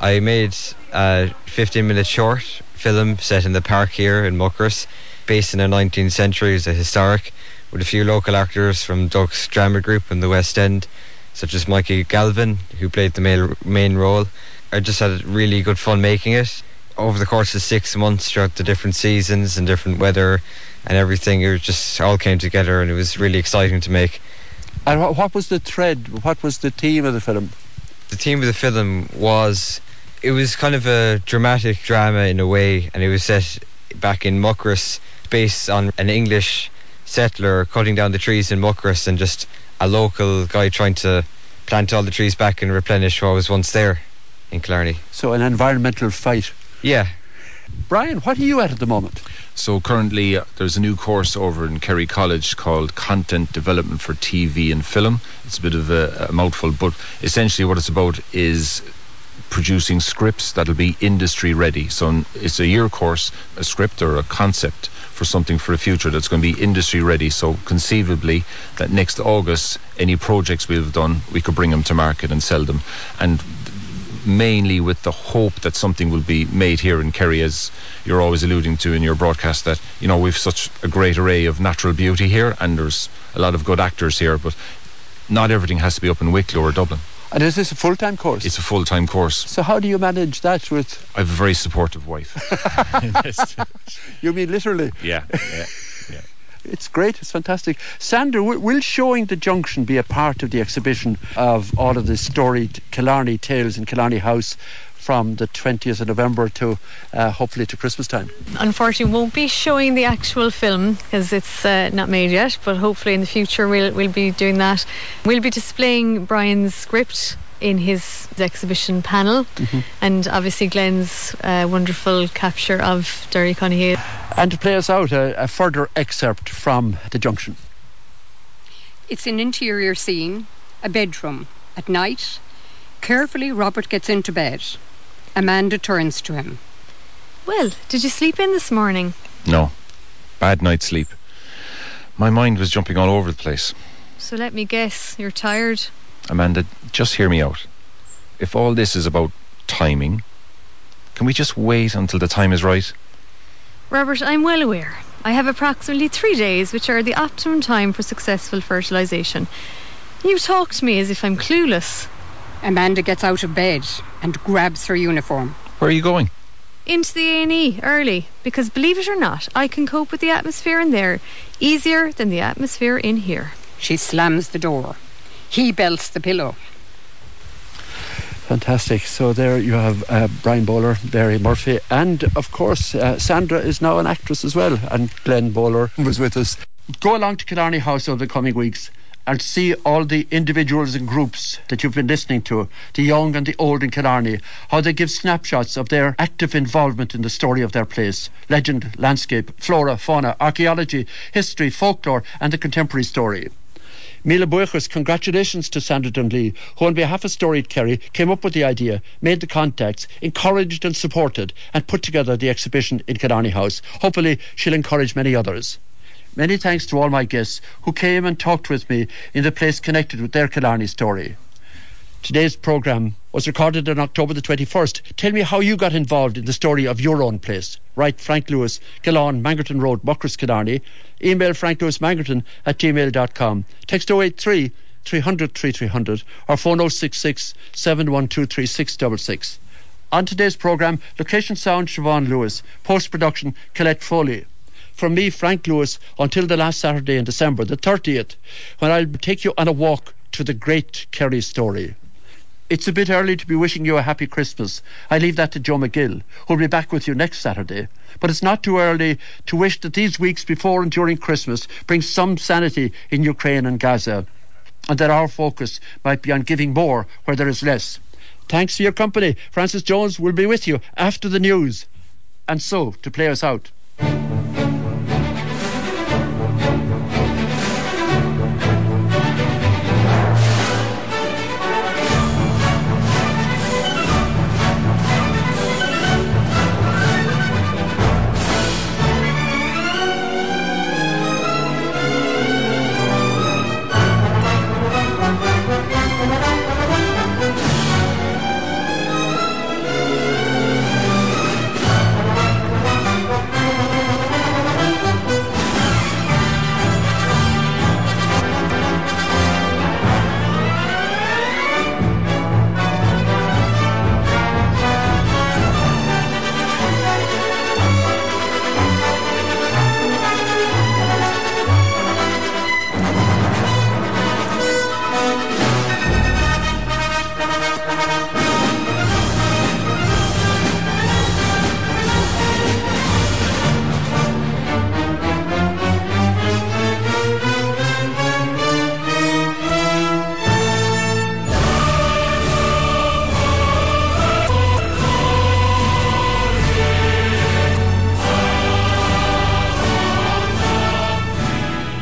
I made a 15 minute short film set in the park here in Muckross, based in the 19th century, it's a historic, with a few local actors from Duck's drama group in the West End, such as Mikey Galvin, who played the main, main role. I just had really good fun making it. Over the course of six months, throughout the different seasons and different weather and everything, it just all came together, and it was really exciting to make. And wha- what was the thread? What was the theme of the film? The theme of the film was it was kind of a dramatic drama in a way, and it was set back in Muckross, based on an English settler cutting down the trees in Muckross, and just a local guy trying to plant all the trees back and replenish what was once there in Killarney. So an environmental fight. Yeah. Brian, what are you at at the moment? So currently, uh, there's a new course over in Kerry College called Content Development for TV and Film. It's a bit of a, a mouthful, but essentially, what it's about is producing scripts that'll be industry ready. So it's a year course, a script or a concept for something for the future that's going to be industry ready. So conceivably, that next August, any projects we've done, we could bring them to market and sell them. And mainly with the hope that something will be made here in Kerry, as you're always alluding to in your broadcast, that you know we've such a great array of natural beauty here, and there's a lot of good actors here, but not everything has to be up in Wicklow or Dublin. And is this a full time course? It's a full time course. So how do you manage that with? I have a very supportive wife. You mean literally? yeah, yeah, yeah. It's great. It's fantastic. Sander, will showing the junction be a part of the exhibition of all of the storied Killarney tales in Killarney House from the 20th of November to uh, hopefully to Christmas time? Unfortunately, won't be showing the actual film because it's uh, not made yet. But hopefully, in the future, we'll we'll be doing that. We'll be displaying Brian's script in his exhibition panel, Mhm. and obviously Glenn's uh, wonderful capture of Derrycunnihy. And to play us out, a, a further excerpt from the junction. It's an interior scene, a bedroom. At night, carefully Robert gets into bed. Amanda turns to him. Well, did you sleep in this morning? No, bad night's sleep. My mind was jumping all over the place. So let me guess, you're tired. Amanda, just hear me out. If all this is about timing, Can we just wait until the time is right? Robert, I'm well aware. I have approximately three days, which are the optimum time for successful fertilisation. You talk to me as if I'm clueless. Amanda gets out of bed and grabs her uniform. Where are you going? Into the A&E early, because believe it or not, I can cope with the atmosphere in there easier than the atmosphere in here. She slams the door. He belts the pillow. Fantastic. So there you have uh, Brian Bowler, Barry Murphy, and of course uh, Sandra is now an actress as well, and Glenn Bowler was with us. Go along to Killarney House over the coming weeks and see all the individuals and groups that you've been listening to, the young and the old in Killarney, how they give snapshots of their active involvement in the story of their place legend, landscape, flora, fauna, archaeology, history, folklore, and the contemporary story. Mila Buechers, congratulations to Sandra Dunlea, who on behalf of Storied Kerry came up with the idea, made the contacts, encouraged and supported, and put together the exhibition in Killarney House. Hopefully, she'll encourage many others. Many thanks to all my guests who came and talked with me in the place connected with their Killarney story. Today's programme was recorded on October the 21st. Tell me how you got involved in the story of your own place. Write Frank Lewis, Gillon, Mangerton Road, Muckross, Killarney. Email franklewismangerton at gmail.com. Text 083 300 3300 or phone 066 712 3666. On today's programme, location sound Siobhan Lewis, post production Colette Foley from me, Frank Lewis, until the last Saturday in December, the 30th, when I'll take you on a walk to the great Kerry story. It's a bit early to be wishing you a happy Christmas. I leave that to Joe McGill, who'll be back with you next Saturday. But it's not too early to wish that these weeks before and during Christmas bring some sanity in Ukraine and Gaza, and that our focus might be on giving more where there is less. Thanks for your company. Francis Jones will be with you after the news. And so, to play us out.